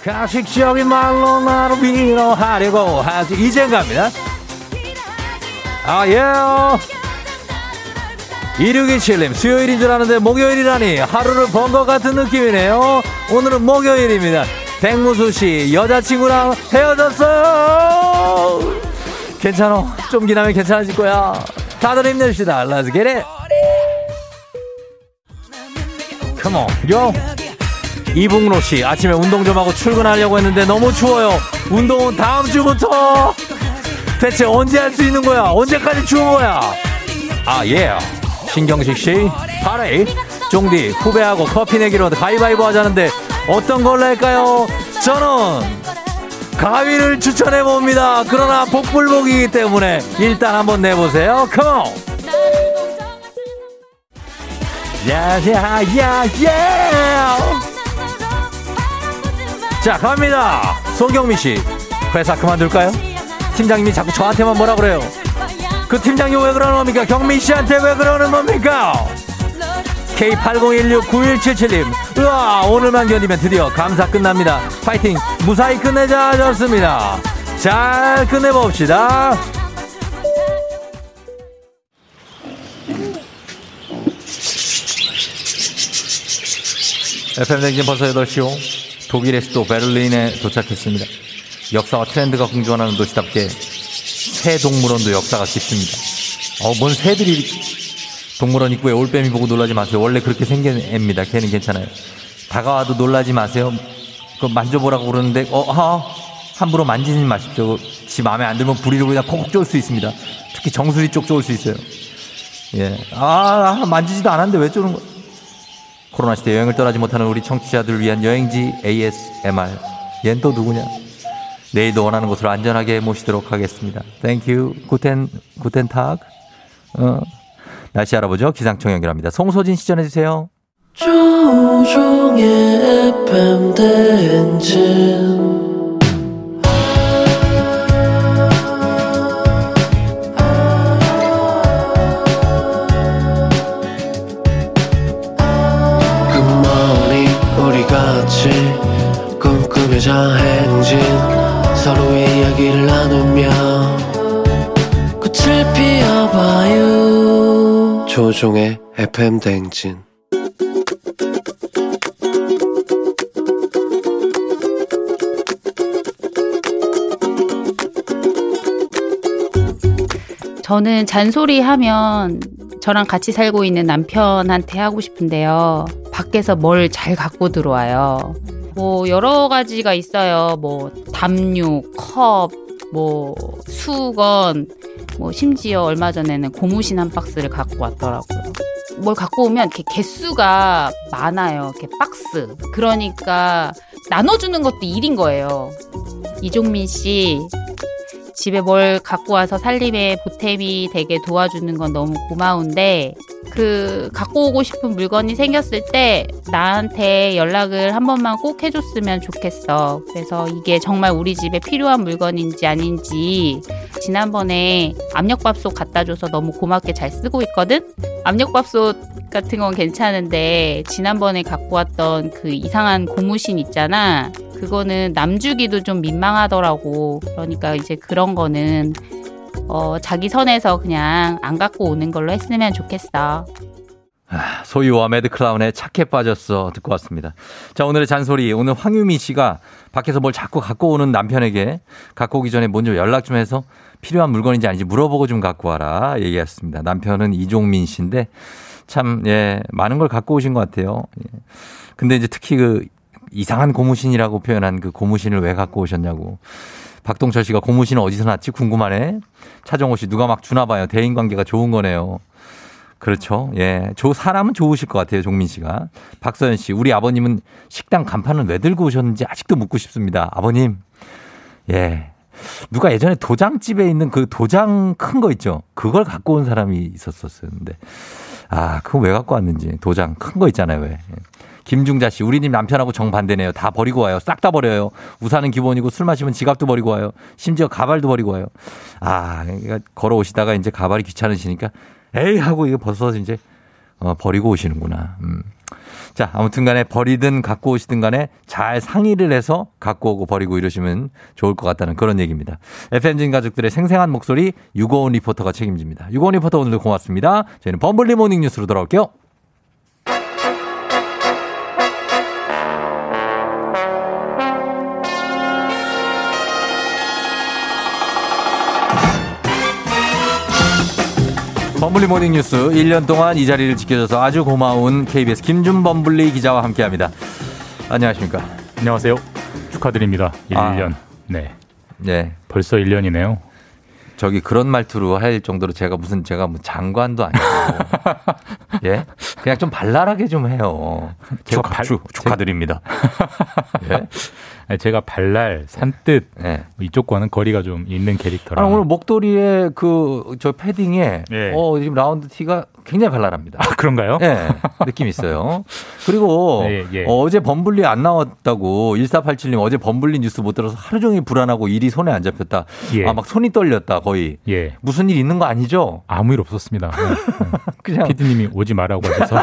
Speaker 1: 가식적인 말로 나를 위로하려고 하지 이젠 갑니다. 아 예. 2627님 수요일인 줄 아는데 목요일이라니. 하루를 번 것 같은 느낌이네요. 오늘은 목요일입니다. 백무수씨 여자친구랑 헤어졌어요. 괜찮아. 좀 지나면 괜찮아질 거야. 다들 힘내시다. Let's get it. Come on yo 이붕로씨 아침에 운동 좀 하고 출근하려고 했는데 너무 추워요. 운동은 다음 주부터. 대체 언제 할 수 있는 거야? 언제까지 추운 거야? 아 예. 신경식 씨, 파레이, 쫑디 후배하고 커피 내기로 가위바위보 하자는데 어떤 걸로 할까요? 저는 가위를 추천해 봅니다. 그러나 복불복이기 때문에 일단 한번 내보세요. 컴온. 야야야야. 자 갑니다. 송경미 씨, 회사 그만둘까요? 팀장님이 자꾸 저한테만 뭐라 그래요? 그 팀장님 왜 그러는 겁니까? 경미 씨한테 왜 그러는 겁니까? K80169177님, 으아, 오늘만 견디면 드디어 감사 끝납니다. 파이팅! 무사히 끝내자, 좋습니다. 잘 끝내봅시다. 댕진 벌써 8시오. 독일의 수도 베를린에 도착했습니다. 역사와 트렌드가 공존하는 도시답게 새 동물원도 역사가 깊습니다. 어, 뭔 새들이 동물원 입구에 올빼미 보고 놀라지 마세요. 원래 그렇게 생긴 애입니다. 걔는 괜찮아요. 다가와도 놀라지 마세요. 그 만져보라고 그러는데 어, 아, 함부로 만지지 마십시오. 지 마음에 안 들면 부리로 그냥 콕콕 쪼을 수 있습니다. 특히 정수리 쪽 쪼을 수 있어요. 예. 아, 아, 만지지도 않았는데 왜 쪼는 거? 코로나 시대 여행을 떠나지 못하는 우리 청취자들을 위한 여행지 ASMR. 얜 또 누구냐? 내일도 원하는 곳으로 안전하게 모시도록 하겠습니다. Thank you. Guten, Guten Tag. 어. 날씨 알아보죠. 기상청 연결합니다. 송소진 씨 전해 주세요.
Speaker 8: 조종의 FM 대행진 조종의 FM 대행진
Speaker 12: 저는 잔소리 하면 저랑 같이 살고 있는 남편한테 하고 싶은데요. 밖에서 뭘 잘 갖고 들어와요. 뭐 여러 가지가 있어요. 뭐 담요, 컵, 뭐 수건, 뭐 심지어 얼마 전에는 고무신 한 박스를 갖고 왔더라고요. 뭘 갖고 오면 이렇게 개수가 많아요. 이렇게 박스. 그러니까 나눠주는 것도 일인 거예요. 이종민 씨, 집에 뭘 갖고 와서 살림에 보탬이 되게 도와주는 건 너무 고마운데 그 갖고 오고 싶은 물건이 생겼을 때 나한테 연락을 한 번만 꼭 해줬으면 좋겠어. 그래서 이게 정말 우리 집에 필요한 물건인지 아닌지 지난번에 압력밥솥 갖다 줘서 너무 고맙게 잘 쓰고 있거든. 압력밥솥 같은 건 괜찮은데 지난번에 갖고 왔던 그 이상한 고무신 있잖아. 그거는 남주기도 좀 민망하더라고. 그러니까 이제 그런 거는 어, 자기 선에서 그냥 안 갖고 오는 걸로 했으면 좋겠어.
Speaker 1: 소유와 매드클라운의 착해 빠졌어 듣고 왔습니다. 자 오늘의 잔소리 오늘 황유미 씨가 밖에서 뭘 자꾸 갖고 오는 남편에게 갖고 오기 전에 먼저 연락 좀 해서 필요한 물건인지 아닌지 물어보고 좀 갖고 와라 얘기했습니다. 남편은 이종민 씨인데 참 예 많은 걸 갖고 오신 것 같아요. 예. 근데 이제 특히 그 이상한 고무신이라고 표현한 그 고무신을 왜 갖고 오셨냐고. 박동철 씨가 고무신은 어디서 났지 궁금하네. 차정호 씨 누가 막 주나 봐요. 대인 관계가 좋은 거네요. 그렇죠. 예. 조, 사람은 좋으실 것 같아요. 종민 씨가. 박서연 씨, 우리 아버님은 식당 간판은 왜 들고 오셨는지 아직도 묻고 싶습니다. 아버님. 예. 누가 예전에 도장집에 있는 그 도장 큰 거 있죠. 그걸 갖고 온 사람이 있었었는데. 아, 그거 왜 갖고 왔는지. 도장 큰 거 있잖아요. 왜. 예. 김중자 씨, 우리 님 남편하고 정반대네요. 다 버리고 와요. 싹 다 버려요. 우산은 기본이고 술 마시면 지갑도 버리고 와요. 심지어 가발도 버리고 와요. 아, 그러니까 걸어오시다가 이제 가발이 귀찮으시니까 에이 하고 이거 벗어서 이제 어, 버리고 오시는구나. 음. 자, 아무튼 간에 버리든 갖고 오시든 간에 잘 상의를 해서 갖고 오고 버리고 이러시면 좋을 것 같다는 그런 얘기입니다. FM진 가족들의 생생한 목소리 유고원 리포터가 책임집니다. 유고원 리포터 오늘도 고맙습니다. 저희는 범블리 모닝 뉴스로 돌아올게요. 범블리 모닝 뉴스 1년 동안 이 자리를 지켜줘서 아주 고마운 KBS 김준범블리 기자와 함께합니다. 안녕하십니까?
Speaker 13: 안녕하세요. 축하드립니다. 1년.
Speaker 1: 아.
Speaker 13: 네.
Speaker 1: 네.
Speaker 13: 벌써 1년이네요.
Speaker 1: 저기 그런 말투로 할 정도로 제가 무슨 제가 뭐 장관도 아니고 *laughs* 예 그냥 좀 발랄하게 좀 해요.
Speaker 13: 축하, 축하드립니다.
Speaker 1: 예?
Speaker 13: 제가 발랄, 산뜻 이쪽 과는 거리가 좀 있는 캐릭터라.
Speaker 1: 아, 오늘 목도리에 그 저 패딩에
Speaker 13: 예.
Speaker 1: 어 지금 라운드 티가 굉장히 발랄합니다.
Speaker 13: 아, 그런가요?
Speaker 1: 네, 느낌 있어요. 그리고
Speaker 13: 예, 예.
Speaker 1: 어, 제 범블리 안 나왔다고 1487님 어제 범블리 뉴스 못 들어서 하루 종일 불안하고 일이 손에 안 잡혔다.
Speaker 13: 예.
Speaker 1: 아, 막 손이 떨렸다 거의.
Speaker 13: 예.
Speaker 1: 무슨 일 있는 거 아니죠?
Speaker 13: 아무 일 없었습니다. *laughs*
Speaker 1: 그냥
Speaker 13: 피디님이 오지 말라고 하셔서.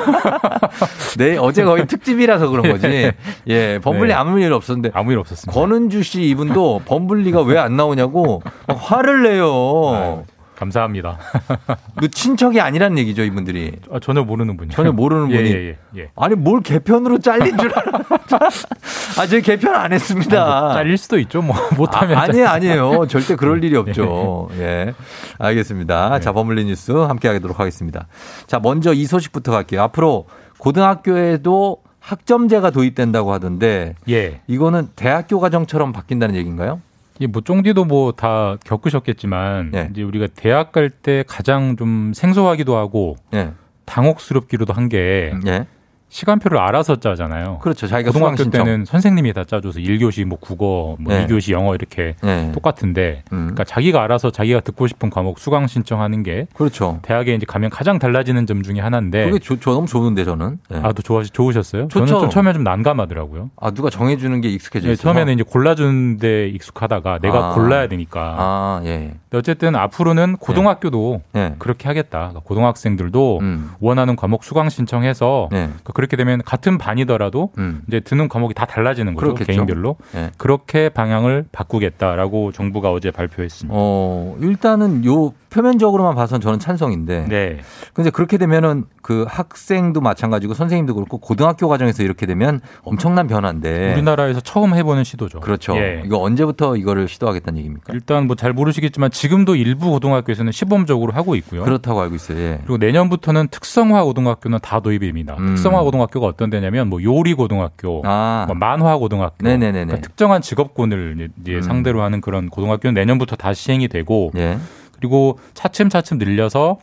Speaker 13: *laughs*
Speaker 1: 네, 어제 거의 특집이라서 그런 거지. 예, 범블리
Speaker 13: 네.
Speaker 1: 아무 일 없었는데.
Speaker 13: 아무 일 없었습니다.
Speaker 1: 권은주 씨 이분도 범블리가 왜 안 나오냐고 막 화를 내요.
Speaker 13: 감사합니다. *laughs*
Speaker 1: 그 친척이 아니란 얘기죠, 이분들이.
Speaker 13: 아, 전혀 모르는 분이요.
Speaker 1: 전혀 모르는
Speaker 13: 예,
Speaker 1: 분이.
Speaker 13: 예, 예, 예.
Speaker 1: 아니, 뭘 개편으로 잘린 줄 알아. *laughs* 아, 저희 개편 안 했습니다.
Speaker 13: 아니, 뭐 잘릴 수도 있죠. 뭐 못하면.
Speaker 1: 아, 아니에요, 아니에요. 절대 그럴 일이 없죠. 예. 알겠습니다. 자, 버물리 뉴스 함께 하도록 하겠습니다. 자, 먼저 이 소식부터 갈게요. 앞으로 고등학교에도 학점제가 도입된다고 하던데.
Speaker 13: 예.
Speaker 1: 이거는 대학교 과정처럼 바뀐다는 얘기인가요?
Speaker 13: 이뭐 쫑디도 뭐 다 겪으셨겠지만
Speaker 1: 예.
Speaker 13: 이제 우리가 대학 갈 때 가장 좀 생소하기도 하고
Speaker 1: 예.
Speaker 13: 당혹스럽기도 한게
Speaker 1: 예.
Speaker 13: 시간표를 알아서 짜잖아요.
Speaker 1: 그렇죠. 자기가
Speaker 13: 고등학교. 때는 선생님이 다 짜줘서 1교시 뭐 국어, 뭐
Speaker 1: 네.
Speaker 13: 2교시 영어 이렇게
Speaker 1: 네.
Speaker 13: 똑같은데
Speaker 1: 음.
Speaker 13: 그러니까 자기가 알아서 자기가 듣고 싶은 과목 수강 신청하는 게
Speaker 1: 그렇죠.
Speaker 13: 대학에 이제 가면 가장 달라지는 점 중에 하나인데
Speaker 1: 그게 조, 저 너무 좋은데 저는. 예.
Speaker 13: 아, 또 좋아 좋으셨어요?
Speaker 1: 좋죠.
Speaker 13: 저는 좀 처음에 좀 난감하더라고요.
Speaker 1: 아, 누가 정해 주는 게 익숙해져
Speaker 13: 네,
Speaker 1: 있어서.
Speaker 13: 처음에는 이제 골라 주는데 익숙하다가 내가
Speaker 1: 아.
Speaker 13: 골라야 되니까.
Speaker 1: 아, 예.
Speaker 13: 근데 어쨌든 앞으로는 고등학교도
Speaker 1: 예.
Speaker 13: 그렇게 하겠다. 그러니까 고등학생들도
Speaker 1: 음.
Speaker 13: 원하는 과목 수강 신청해서
Speaker 1: 네.
Speaker 13: 그러니까 그렇게 되면 같은 반이더라도
Speaker 1: 음.
Speaker 13: 이제 듣는 과목이 다 달라지는 거죠.
Speaker 1: 그렇겠죠.
Speaker 13: 개인별로.
Speaker 1: 예.
Speaker 13: 그렇게 방향을 바꾸겠다라고 정부가 어제 발표했습니다.
Speaker 1: 어, 일단은 요 표면적으로만 봐선 저는 찬성인데.
Speaker 13: 네.
Speaker 1: 근데 그렇게 되면은 그 학생도 마찬가지고 선생님도 그렇고 고등학교 과정에서 이렇게 되면 엄청난 변화인데.
Speaker 13: 우리나라에서 처음 해보는 시도죠.
Speaker 1: 그렇죠.
Speaker 13: 예.
Speaker 1: 이거 언제부터 이거를 시도하겠다는 얘기입니까?
Speaker 13: 일단 뭐 잘 모르시겠지만 지금도 일부 고등학교에서는 시범적으로 하고 있고요.
Speaker 1: 그렇다고 알고 있어요. 예.
Speaker 13: 그리고 내년부터는 특성화 고등학교는 다 도입이 됩니다.
Speaker 1: 음.
Speaker 13: 특성화 고등학교가 어떤 데냐면 뭐 요리 고등학교,
Speaker 1: 아.
Speaker 13: 뭐 만화 고등학교. 그러니까 특정한 직업군을 이제
Speaker 1: 음.
Speaker 13: 상대로 하는 그런 고등학교는 내년부터 다 시행이 되고
Speaker 1: 예.
Speaker 13: 그리고 차츰차츰 늘려서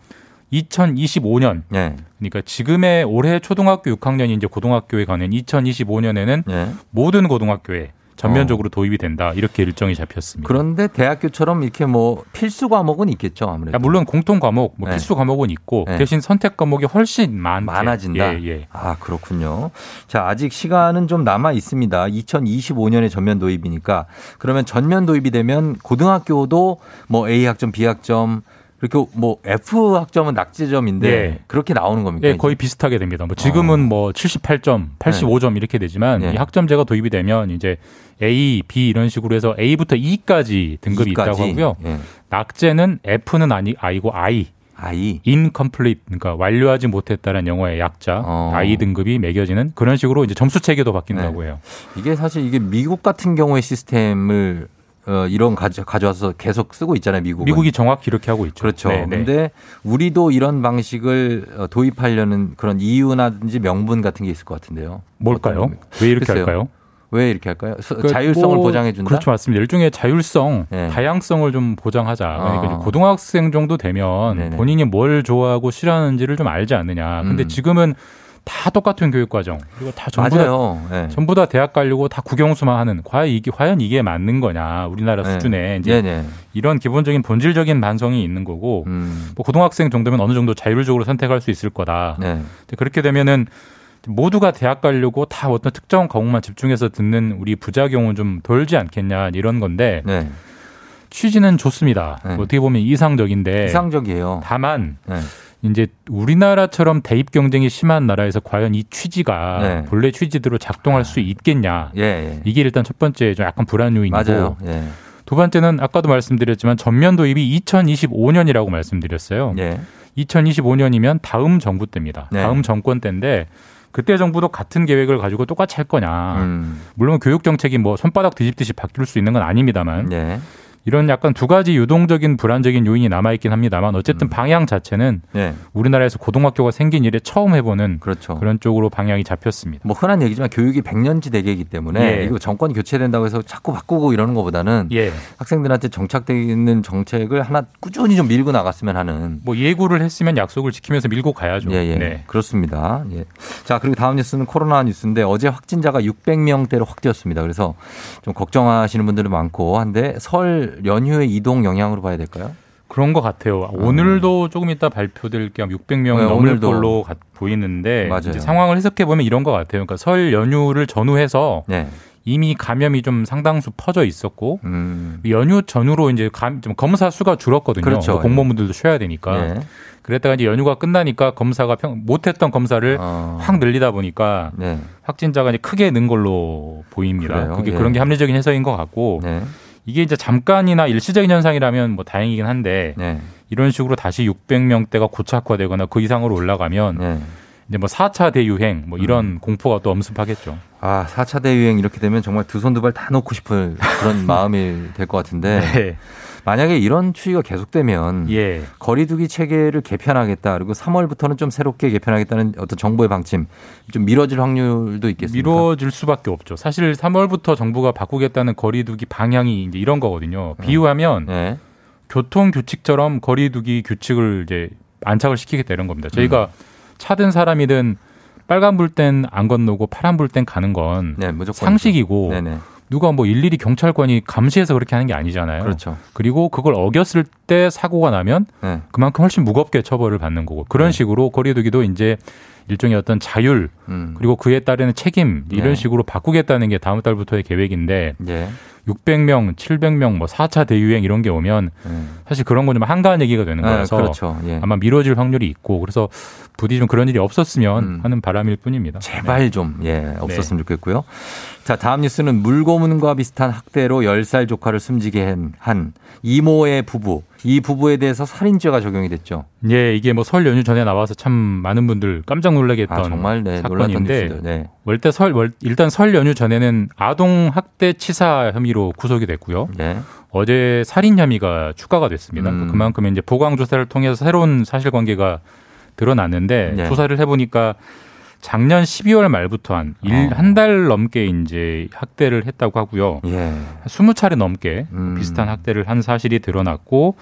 Speaker 13: 2025년
Speaker 1: 예.
Speaker 13: 그러니까 지금의 올해 초등학교 6학년이 이제 고등학교에 가는 2025년에는
Speaker 1: 예.
Speaker 13: 모든 고등학교에 전면적으로 도입이 된다 이렇게 일정이 잡혔습니다.
Speaker 1: 그런데 대학교처럼 이렇게 뭐 필수 과목은 있겠죠, 아무래도.
Speaker 13: 야, 물론 공통 과목, 뭐
Speaker 1: 네.
Speaker 13: 필수 과목은 있고
Speaker 1: 네.
Speaker 13: 대신 선택 과목이 훨씬 많
Speaker 1: 많아진다.
Speaker 13: 예, 예.
Speaker 1: 아, 그렇군요. 자, 아직 시간은 좀 남아 있습니다. 2025년에 전면 도입이니까 그러면 전면 도입이 되면 고등학교도 뭐 A 학점, B 학점 그렇게 뭐 F 학점은 낙제점인데
Speaker 13: 예.
Speaker 1: 그렇게 나오는 겁니까?
Speaker 13: 예, 거의 비슷하게 됩니다. 뭐 지금은 뭐 78점, 85점 이렇게 되지만
Speaker 1: 네.
Speaker 13: 이 학점제가 도입이 되면 이제 A, B 이런 식으로 해서 A부터 E까지 등급이
Speaker 1: E까지?
Speaker 13: 있다고 하고요.
Speaker 1: 예.
Speaker 13: 낙제는 F는 아니 아이고 I.
Speaker 1: I.
Speaker 13: incomplete 그러니까 완료하지 못했다는 영어의 약자
Speaker 1: 어.
Speaker 13: I 등급이 매겨지는 그런 식으로 이제 점수 체계도 바뀐다고
Speaker 1: 네.
Speaker 13: 해요.
Speaker 1: 이게 사실 이게 미국 같은 경우의 시스템을 어, 이런 가져, 가져와서 계속 쓰고 있잖아요, 미국은.
Speaker 13: 미국이 정확히 이렇게 하고 있죠.
Speaker 1: 그렇죠.
Speaker 13: 네, 네.
Speaker 1: 근데 우리도 이런 방식을 어, 도입하려는 그런 이유나든지 명분 같은 게 있을 것 같은데요.
Speaker 13: 뭘까요?
Speaker 1: 어떤-
Speaker 13: 왜 이렇게
Speaker 1: 글쎄요.
Speaker 13: 할까요?
Speaker 1: 왜 이렇게 할까요? 서-
Speaker 13: 그
Speaker 1: 자율성을
Speaker 13: 뭐
Speaker 1: 보장해 준다.
Speaker 13: 그렇죠, 맞습니다. 일종의 자율성,
Speaker 1: 네.
Speaker 13: 다양성을 좀 보장하자. 그러니까
Speaker 1: 어.
Speaker 13: 고등학생 정도 되면
Speaker 1: 네네.
Speaker 13: 본인이 뭘 좋아하고 싫어하는지를 좀 알지 않느냐. 근데
Speaker 1: 음.
Speaker 13: 지금은 다 똑같은 교육 과정. 그리고 다 전부
Speaker 1: 맞아요.
Speaker 13: 다
Speaker 1: 네.
Speaker 13: 전부 다 대학 가려고 다 국영수만 하는 과연 이게 과연 이게 맞는 거냐 우리나라
Speaker 1: 네.
Speaker 13: 수준에 이제
Speaker 1: 네네.
Speaker 13: 이런 기본적인 본질적인 반성이 있는 거고
Speaker 1: 음.
Speaker 13: 뭐 고등학생 정도면 어느 정도 자율적으로 선택할 수 있을 거다.
Speaker 1: 네.
Speaker 13: 그렇게 되면은 모두가 대학 가려고 다 어떤 특정 과목만 집중해서 듣는 우리 부작용은 좀 덜지 않겠냐 이런 건데
Speaker 1: 네.
Speaker 13: 취지는 좋습니다.
Speaker 1: 네.
Speaker 13: 어떻게 보면 이상적인데
Speaker 1: 이상적이에요.
Speaker 13: 다만
Speaker 1: 네.
Speaker 13: 이제 우리나라처럼 대입 경쟁이 심한 나라에서 과연 이 취지가
Speaker 1: 네.
Speaker 13: 본래 취지대로 작동할 수 있겠냐
Speaker 1: 예, 예.
Speaker 13: 이게 일단 첫 번째 좀 약간 불안 요인이고.
Speaker 1: 예.
Speaker 13: 두 번째는 아까도 말씀드렸지만 전면 도입이 2025년이라고 말씀드렸어요.
Speaker 1: 예.
Speaker 13: 2025년이면 다음 정부 때입니다.
Speaker 1: 네.
Speaker 13: 다음 정권 때인데 그때 정부도 같은 계획을 가지고 똑같이 할 거냐.
Speaker 1: 음.
Speaker 13: 물론 교육 정책이 뭐 손바닥 뒤집듯이 바뀔 수 있는 건 아닙니다만
Speaker 1: 예.
Speaker 13: 이런 약간 두 가지 유동적인 불안적인 요인이 남아 있긴 합니다만 어쨌든 방향 자체는
Speaker 1: 네.
Speaker 13: 우리나라에서 고등학교가 생긴 이래 처음 해보는
Speaker 1: 그렇죠.
Speaker 13: 그런 쪽으로 방향이 잡혔습니다.
Speaker 1: 뭐 흔한 얘기지만 교육이 백년지 대계이기 때문에
Speaker 13: 예.
Speaker 1: 이거 정권이 교체된다고 해서 자꾸 바꾸고 이러는 것보다는
Speaker 13: 예.
Speaker 1: 학생들한테 정착돼 있는 정책을 하나 꾸준히 좀 밀고 나갔으면 하는
Speaker 13: 뭐 예고를 했으면 약속을 지키면서 밀고 가야죠.
Speaker 1: 예, 예.
Speaker 13: 네.
Speaker 1: 그렇습니다. 예. 자, 그리고 다음 뉴스는 코로나 뉴스인데 어제 확진자가 600명대로 확 뛰었습니다. 그래서 좀 걱정하시는 분들이 많고 한데 설 연휴의 이동 영향으로 봐야 될까요?
Speaker 13: 그런 것 같아요. 오늘도 조금 이따 발표될 게 600명이
Speaker 1: 네,
Speaker 13: 넘을
Speaker 1: 오늘도.
Speaker 13: 걸로 가- 보이는데. 이제 상황을 해석해 보면 이런 것 같아요. 그러니까 설 연휴를 전후해서
Speaker 1: 네.
Speaker 13: 이미 감염이 좀 상당수 퍼져 있었고
Speaker 1: 음.
Speaker 13: 연휴 전후로 이제 감, 좀 검사 수가 줄었거든요.
Speaker 1: 그렇죠.
Speaker 13: 뭐 공무원분들도 쉬어야 되니까.
Speaker 1: 예.
Speaker 13: 그랬다가 이제 연휴가 끝나니까 검사가 평, 못했던 검사를
Speaker 1: 어.
Speaker 13: 확 늘리다 보니까
Speaker 1: 네.
Speaker 13: 확진자가 이제 크게 는 걸로 보입니다.
Speaker 1: 그래요?
Speaker 13: 그게
Speaker 1: 예.
Speaker 13: 그런 게 합리적인 해석인 것 같고
Speaker 1: 네.
Speaker 13: 이게 이제 잠깐이나 일시적인 현상이라면 뭐 다행이긴 한데
Speaker 1: 네.
Speaker 13: 이런 식으로 다시 600명대가 고착화되거나 그 이상으로 올라가면
Speaker 1: 네.
Speaker 13: 이제 뭐 4차 대유행 뭐 이런 공포가 또 엄습하겠죠.
Speaker 1: 아, 4차 대유행 이렇게 되면 정말 두 손 두 발 다 놓고 싶을 그런 *laughs* 마음이 될 것 같은데
Speaker 13: 네.
Speaker 1: 만약에 이런 추이가 계속되면
Speaker 13: 예.
Speaker 1: 거리두기 체계를 개편하겠다 그리고 3월부터는 좀 새롭게 개편하겠다는 어떤 정부의 방침 좀 미뤄질 확률도 있겠습니까?
Speaker 13: 미뤄질 수밖에 없죠. 사실 3월부터 정부가 바꾸겠다는 거리두기 방향이 이제 이런 거거든요. 비유하면
Speaker 1: 네.
Speaker 13: 교통 규칙처럼 거리두기 규칙을 이제 안착을 시키겠다 이런 겁니다. 저희가
Speaker 1: 음.
Speaker 13: 차든 사람이든 빨간 불 땐 안 건너고 파란 불 땐 가는 건
Speaker 1: 네,
Speaker 13: 상식이고
Speaker 1: 네네.
Speaker 13: 누가 뭐 일일이 경찰관이 감시해서 그렇게 하는 게 아니잖아요.
Speaker 1: 그렇죠.
Speaker 13: 그리고 그걸 어겼을 때 사고가 나면
Speaker 1: 네.
Speaker 13: 그만큼 훨씬 무겁게 처벌을 받는 거고 그런 식으로 거리두기도 이제 일종의 어떤 자율
Speaker 1: 음.
Speaker 13: 그리고 그에 따르는 책임 이런
Speaker 1: 네.
Speaker 13: 식으로 바꾸겠다는 게 다음 달부터의 계획인데
Speaker 1: 예.
Speaker 13: 600명, 700명, 뭐 4차 대유행 이런 게 오면
Speaker 1: 음.
Speaker 13: 사실 그런 건 좀 한가한 얘기가 되는
Speaker 1: 네,
Speaker 13: 거라서
Speaker 1: 그렇죠. 예.
Speaker 13: 아마 미뤄질 확률이 있고 그래서 부디 좀 그런 일이 없었으면
Speaker 1: 음.
Speaker 13: 하는 바람일 뿐입니다.
Speaker 1: 제발 좀, 예, 없었으면 좋겠고요. 자, 다음 뉴스는 물고문과 비슷한 학대로 10살 조카를 숨지게 한, 한 이모의 부부. 이 부부에 대해서 살인죄가 적용이 됐죠.
Speaker 13: 예, 이게 뭐 설 연휴 전에 나와서 참 많은 분들 깜짝 놀라게 했던
Speaker 1: 아, 정말, 네,
Speaker 13: 사건인데.
Speaker 1: 네.
Speaker 13: 월대 설 월- 일단 설 연휴 전에는 아동 학대 치사 혐의로 구속이 됐고요.
Speaker 1: 예.
Speaker 13: 어제 살인 혐의가 추가가 됐습니다.
Speaker 1: 음.
Speaker 13: 그만큼 이제 보강 조사를 통해서 새로운 사실관계가 드러났는데
Speaker 1: 네.
Speaker 13: 조사를 해보니까 작년 12월 말부터 한일
Speaker 1: 어.
Speaker 13: 한달 넘게 이제 학대를 했다고 하고요.
Speaker 1: 예.
Speaker 13: 한 20차례 넘게
Speaker 1: 음.
Speaker 13: 비슷한 학대를 한 사실이 드러났고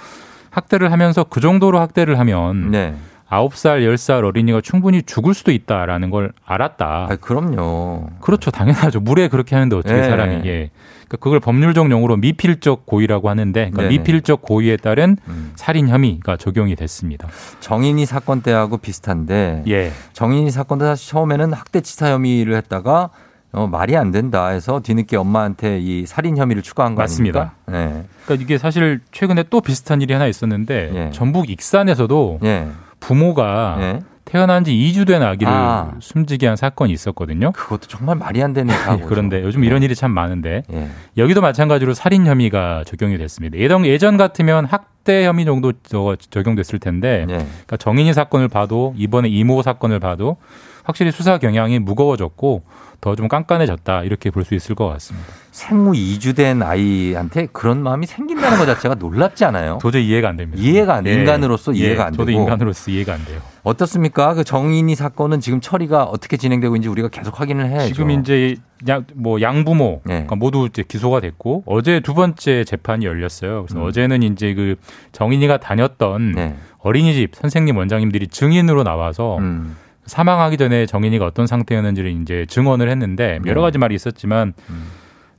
Speaker 13: 학대를 하면서 그 정도로 학대를 하면
Speaker 1: 네.
Speaker 13: 아홉 살 열 살 어린이가 충분히 죽을 수도 있다라는 걸 알았다.
Speaker 1: 아, 그럼요.
Speaker 13: 그렇죠. 당연하죠. 물에 그렇게 하는데 어떻게
Speaker 1: 예.
Speaker 13: 사람이. 예. 그러니까 그걸 법률적 용어로 미필적 고의라고 하는데 그러니까
Speaker 1: 네네.
Speaker 13: 미필적 고의에 따른
Speaker 1: 음.
Speaker 13: 살인 혐의가 적용이 됐습니다.
Speaker 1: 정인이 사건 때하고 비슷한데
Speaker 13: 예.
Speaker 1: 정인이 사건도 사실 처음에는 학대치사 혐의를 했다가 어, 말이 안 된다 해서 뒤늦게 엄마한테 이 살인 혐의를 추가한 거
Speaker 13: 맞습니다.
Speaker 1: 아닙니까? 네.
Speaker 13: 그러니까 이게 사실 최근에 또 비슷한 일이 하나 있었는데
Speaker 1: 예.
Speaker 13: 전북 익산에서도
Speaker 1: 예.
Speaker 13: 부모가
Speaker 1: 예.
Speaker 13: 태어난 지 2주 된 아기를
Speaker 1: 아.
Speaker 13: 숨지게 한 사건이 있었거든요.
Speaker 1: 그것도 정말 말이 안 되는 *laughs* 사고죠.
Speaker 13: 예, 그런데 요즘 이런 일이 참 많은데
Speaker 1: 예.
Speaker 13: 여기도 마찬가지로 살인 혐의가 적용이 됐습니다. 예전, 예전 같으면 학대 혐의 정도 저- 적용됐을 텐데
Speaker 1: 예.
Speaker 13: 그러니까 정인이 사건을 봐도 이번에 이모 사건을 봐도 확실히 수사 경향이 무거워졌고 더 좀 깐깐해졌다 이렇게 볼 수 있을 것 같습니다.
Speaker 1: 생후 2주 된 아이한테 그런 마음이 생긴다는 것 자체가 놀랍지 않아요? *laughs*
Speaker 13: 도저히 이해가 안 됩니다.
Speaker 1: 이해가 안,
Speaker 13: 예.
Speaker 1: 인간으로서
Speaker 13: 예,
Speaker 1: 이해가 안
Speaker 13: 저도
Speaker 1: 되고.
Speaker 13: 인간으로서 이해가 안 돼요.
Speaker 1: 어떻습니까? 그 정인이 사건은 지금 처리가 어떻게 진행되고 있는지 우리가 계속 확인을 해야죠.
Speaker 13: 지금 이제 양, 뭐 양부모
Speaker 1: 네.
Speaker 13: 모두 이제 기소가 됐고 어제 두 번째 재판이 열렸어요. 그래서
Speaker 1: 음.
Speaker 13: 어제는 이제 그 정인이가 다녔던
Speaker 1: 네.
Speaker 13: 어린이집 선생님 원장님들이 증인으로 나와서
Speaker 1: 음.
Speaker 13: 사망하기 전에 정인이가 어떤 상태였는지를 이제 증언을 했는데
Speaker 1: 네.
Speaker 13: 여러 가지 말이 있었지만
Speaker 1: 음.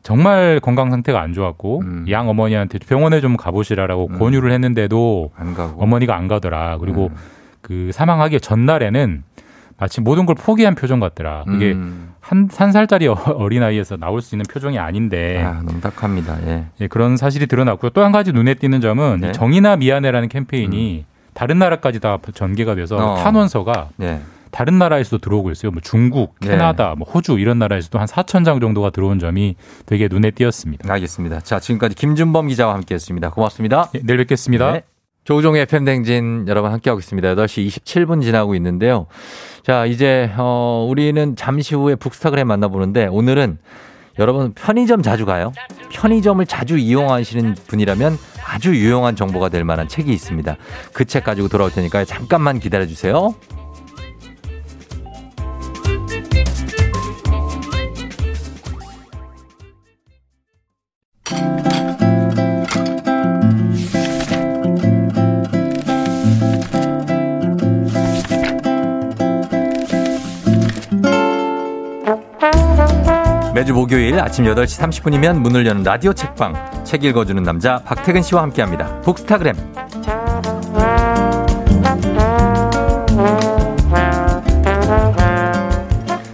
Speaker 13: 정말 건강 상태가 안 좋았고
Speaker 1: 음.
Speaker 13: 양 어머니한테 병원에 좀 가보시라라고
Speaker 1: 음.
Speaker 13: 권유를 했는데도
Speaker 1: 안.
Speaker 13: 어머니가 안 가더라. 그리고
Speaker 1: 음.
Speaker 13: 그 사망하기 전날에는 마치 모든 걸 포기한 표정 같더라. 그게
Speaker 1: 음.
Speaker 13: 한, 한 살짜리 어- *laughs* 어린아이에서 나올 수 있는 표정이 아닌데
Speaker 1: 아, 너무 딱합니다. 예.
Speaker 13: 예, 그런 사실이 드러났고요. 또 한 가지 눈에 띄는 점은
Speaker 1: 네. 음.
Speaker 13: 이 정의나 미안해라는 캠페인이 다른 나라까지 다 전개가 돼서
Speaker 1: 어.
Speaker 13: 탄원서가
Speaker 1: 네.
Speaker 13: 다른 나라에서도 들어오고 있어요. 뭐 중국,
Speaker 1: 네.
Speaker 13: 캐나다, 뭐 호주 이런 나라에서도 한 4천 장 정도가 들어온 점이 되게 눈에 띄었습니다.
Speaker 1: 알겠습니다. 자, 지금까지 김준범 기자와 함께 했습니다. 고맙습니다.
Speaker 13: 예, 내일 뵙겠습니다.
Speaker 1: 네. 조우종의 FM댕진 여러분 함께하고 있습니다. 8시 27분 지나고 있는데요. 자, 이제, 어, 우리는 잠시 후에 북스타그램 만나보는데 오늘은 여러분 편의점 자주 가요? 편의점을 자주 이용하시는 분이라면 아주 유용한 정보가 될 만한 책이 있습니다. 그 책 가지고 돌아올 테니까 잠깐만 기다려 주세요. 매주 목요일 아침 8시 30분이면 문을 여는 라디오 책방 책 읽어주는 남자 박태근 씨와 함께합니다. 북스타그램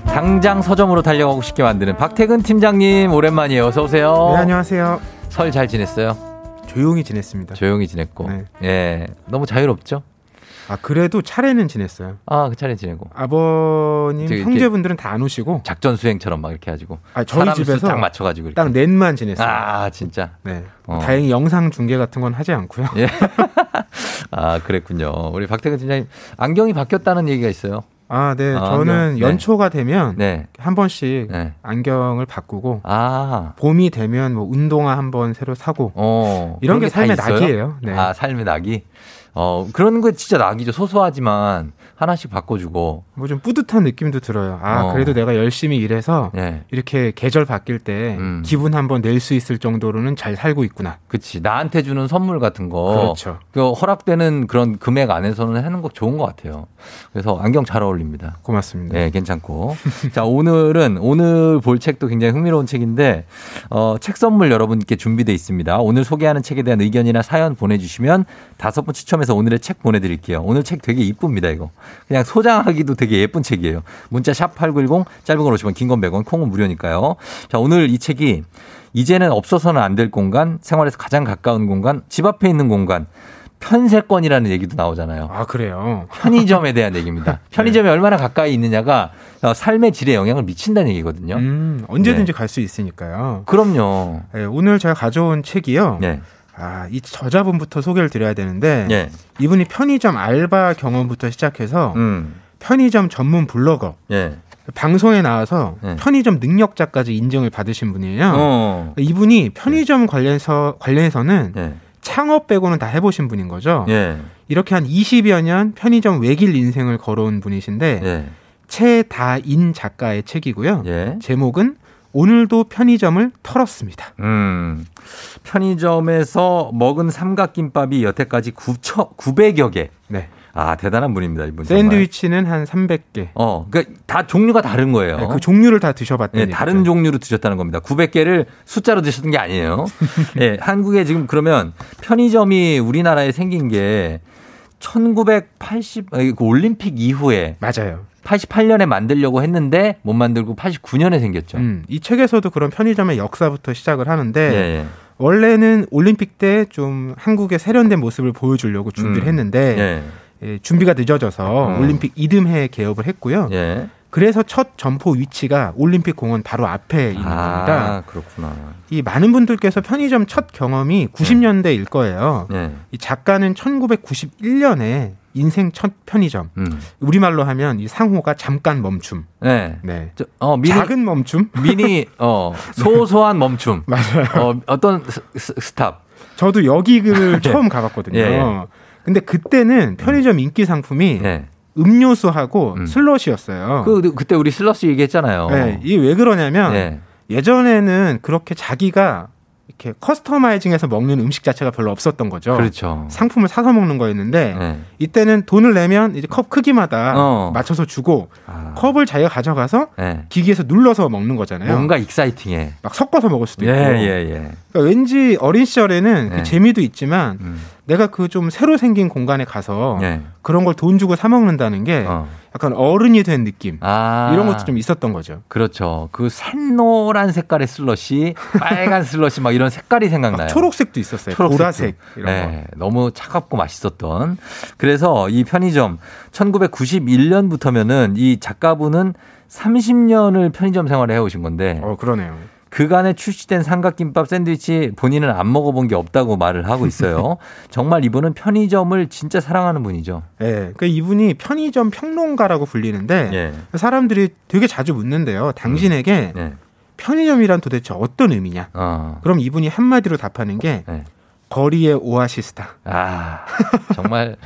Speaker 1: 당장 서점으로 달려가고 싶게 만드는 박태근 팀장님 오랜만이에요. 어서 오세요.
Speaker 14: 네, 안녕하세요.
Speaker 1: 설 잘 지냈어요?
Speaker 14: 조용히 지냈습니다.
Speaker 1: 조용히 지냈고.
Speaker 14: 네.
Speaker 1: 예. 너무 자유롭죠?
Speaker 14: 아 그래도 차례는 지냈어요.
Speaker 1: 아, 그 차례 지내고.
Speaker 14: 아버님 형제분들은 다 안 오시고
Speaker 1: 작전 수행처럼 막 이렇게 해가지고.
Speaker 14: 아, 저희 집에서
Speaker 1: 딱 맞춰가지고. 이렇게.
Speaker 14: 딱 넷만 지냈어요.
Speaker 1: 아, 진짜.
Speaker 14: 네.
Speaker 1: 어.
Speaker 14: 다행히 영상 중계 같은 건 하지 않고요.
Speaker 1: 예. *laughs* 아, 그랬군요. 우리 박태근 팀장님 안경이 바뀌었다는 얘기가 있어요.
Speaker 14: 아, 네.
Speaker 1: 아,
Speaker 14: 저는.
Speaker 1: 네.
Speaker 14: 연초가 되면
Speaker 1: 네.
Speaker 14: 한 번씩
Speaker 1: 네.
Speaker 14: 안경을 바꾸고
Speaker 1: 아.
Speaker 14: 봄이 되면 뭐 운동화 한 번 새로 사고
Speaker 1: 어.
Speaker 14: 이런
Speaker 1: 게다
Speaker 14: 삶의? 낙이에요. 네.
Speaker 1: 아, 삶의 낙이? 어, 그런 거 진짜 낙이죠. 소소하지만 하나씩 바꿔주고.
Speaker 14: 뭐 좀 뿌듯한 느낌도 들어요. 아,
Speaker 1: 어.
Speaker 14: 그래도 내가 열심히 일해서
Speaker 1: 네.
Speaker 14: 이렇게 계절 바뀔 때
Speaker 1: 음.
Speaker 14: 기분 한번 낼 수 있을 정도로는 잘 살고 있구나.
Speaker 1: 그치. 나한테 주는 선물 같은 거.
Speaker 14: 그렇죠.
Speaker 1: 그 허락되는 그런 금액 안에서는 하는 거 좋은 것 같아요. 그래서 안경 잘 어울립니다.
Speaker 14: 고맙습니다.
Speaker 1: 네, 괜찮고. 자, 오늘은, 오늘 볼 책도 굉장히 흥미로운 책인데, 어, 책 선물 여러분께 준비되어 있습니다. 오늘 소개하는 책에 대한 의견이나 사연 보내주시면 다섯 분 추첨해서 오늘의 책 보내드릴게요. 오늘 책 되게 이쁩니다, 이거. 그냥 소장하기도 되게 예쁜 책이에요. 문자 샵8910, 짧은 걸 오시면 긴건 100원, 콩은 무료니까요. 자, 오늘 이 책이 이제는 없어서는 안 될 공간, 생활에서 가장 가까운 공간, 집 앞에 있는 공간, 편세권이라는 얘기도 나오잖아요.
Speaker 14: 아, 그래요.
Speaker 1: 편의점에 대한 얘기입니다. *laughs* 편의점이 얼마나 가까이 있느냐가 어, 삶의 질에 영향을 미친다는 얘기거든요.
Speaker 14: 음, 언제든지
Speaker 1: 네.
Speaker 14: 갈수 있으니까요.
Speaker 1: 그럼요.
Speaker 14: 네, 오늘 제가 가져온 책이요.
Speaker 1: 네.
Speaker 14: 아, 이 저자분부터 소개를 드려야 되는데
Speaker 1: 예.
Speaker 14: 이분이 편의점 알바 경험부터 시작해서
Speaker 1: 음.
Speaker 14: 편의점 전문 블로거
Speaker 1: 예.
Speaker 14: 방송에 나와서
Speaker 1: 네.
Speaker 14: 편의점 능력자까지 인정을 받으신 분이에요.
Speaker 1: 어.
Speaker 14: 이분이 편의점 관련해서 관련해서는
Speaker 1: 예.
Speaker 14: 창업 빼고는 다 해보신 분인 거죠.
Speaker 1: 예.
Speaker 14: 이렇게 한 20여 년 편의점 외길 인생을 걸어온 분이신데
Speaker 1: 예.
Speaker 14: 최다인 작가의 책이고요.
Speaker 1: 예.
Speaker 14: 제목은 오늘도 편의점을 털었습니다.
Speaker 1: 음. 편의점에서 먹은 삼각김밥이 여태까지 9천 900여 개.
Speaker 14: 네.
Speaker 1: 아, 대단한 분입니다, 이분. 정말.
Speaker 14: 샌드위치는 한 300개.
Speaker 1: 어, 그러니까 다 종류가 다른 거예요.
Speaker 14: 네, 그 종류를 다 드셔봤다는
Speaker 1: 네, 다른 종류로 드셨다는 겁니다. 900개를 숫자로 드셨던 게 아니에요. 예, *laughs* 한국에 지금 그러면 편의점이 우리나라에 생긴 게 1980, 아니, 그 올림픽 이후에.
Speaker 14: 맞아요.
Speaker 1: 88년에 만들려고 했는데 못 만들고 89년에 생겼죠.
Speaker 14: 음, 이 책에서도 그런 편의점의 역사부터 시작을 하는데
Speaker 1: 예, 예.
Speaker 14: 원래는 올림픽 때 좀 한국의 세련된 모습을 보여주려고 준비를
Speaker 1: 음.
Speaker 14: 했는데
Speaker 1: 예.
Speaker 14: 예, 준비가 늦어져서
Speaker 1: 음.
Speaker 14: 올림픽 이듬해에 개업을 했고요.
Speaker 1: 예.
Speaker 14: 그래서 첫 점포 위치가 올림픽 공원 바로 앞에 있는 겁니다.
Speaker 1: 아, 그렇구나.
Speaker 14: 이 많은 분들께서 편의점 첫 경험이 90년대일 거예요.
Speaker 1: 예.
Speaker 14: 이 작가는 1991년에 인생 첫 편의점.
Speaker 1: 음.
Speaker 14: 우리말로 하면 이 상호가 잠깐 멈춤.
Speaker 1: 네.
Speaker 14: 네.
Speaker 1: 저, 어, 미니,
Speaker 14: 작은 멈춤? *laughs*
Speaker 1: 미니, 어, 소소한 멈춤. *laughs*
Speaker 14: 맞아요.
Speaker 1: 어, 스, 스, stop.
Speaker 14: 저도 여기 글 *laughs*
Speaker 1: 네.
Speaker 14: 처음 가봤거든요.
Speaker 1: 예, 예.
Speaker 14: 근데 그때는 편의점 인기 상품이
Speaker 1: 예.
Speaker 14: 음료수하고
Speaker 1: 음.
Speaker 14: 슬러시였어요.
Speaker 1: 그, 그때 우리 슬러시 얘기했잖아요.
Speaker 14: 네, 이게 왜 그러냐면
Speaker 1: 예.
Speaker 14: 예전에는 그렇게 자기가 이렇게 customizing해서 먹는 음식 자체가 별로 없었던 거죠.
Speaker 1: 그렇죠.
Speaker 14: 상품을 사서 먹는 거였는데
Speaker 1: 네.
Speaker 14: 이때는 돈을 내면 이제 컵 크기마다
Speaker 1: 어.
Speaker 14: 맞춰서 주고
Speaker 1: 아.
Speaker 14: 컵을 자기가 가져가서
Speaker 1: 예.
Speaker 14: 기기에서 눌러서 먹는 거잖아요.
Speaker 1: 뭔가 exciting해.
Speaker 14: 막 섞어서 먹을 수도
Speaker 1: 예,
Speaker 14: 있고.
Speaker 1: 예, 예.
Speaker 14: 그러니까 왠지 어린 시절에는
Speaker 1: 네.
Speaker 14: 그 재미도 있지만
Speaker 1: 음.
Speaker 14: 내가 그 좀 새로 생긴 공간에 가서
Speaker 1: 예.
Speaker 14: 그런 걸 돈 주고 사 먹는다는 게
Speaker 1: 어.
Speaker 14: 약간 어른이 된 느낌
Speaker 1: 아.
Speaker 14: 이런 것도 좀 있었던 거죠.
Speaker 1: 그렇죠. 그 샛노란 색깔의 슬러시, 빨간 슬러시 막 이런 색깔이 생각나요.
Speaker 14: 초록색도 있었어요.
Speaker 1: 초록색도.
Speaker 14: 보라색 이런 거.
Speaker 1: 네, 너무 차갑고 맛있었던. 그래서 이 편의점 1991년부터면은 이 작가분은 30년을 편의점 생활을 해오신 건데
Speaker 14: 어 그러네요.
Speaker 1: 그간에 출시된 삼각김밥 샌드위치 본인은 안 먹어본 게 없다고 말을 하고 있어요. *laughs* 정말 이분은 편의점을 진짜 사랑하는 분이죠.
Speaker 14: 예, 그 이분이 편의점 평론가라고 불리는데
Speaker 1: 예.
Speaker 14: 사람들이 되게 자주 묻는데요. 당신에게
Speaker 1: 예.
Speaker 14: 편의점이란 도대체 어떤 의미냐?
Speaker 1: 어.
Speaker 14: 그럼 이분이 한마디로 답하는 게
Speaker 1: 네.
Speaker 14: 거리의 오아시스다.
Speaker 1: 아, 정말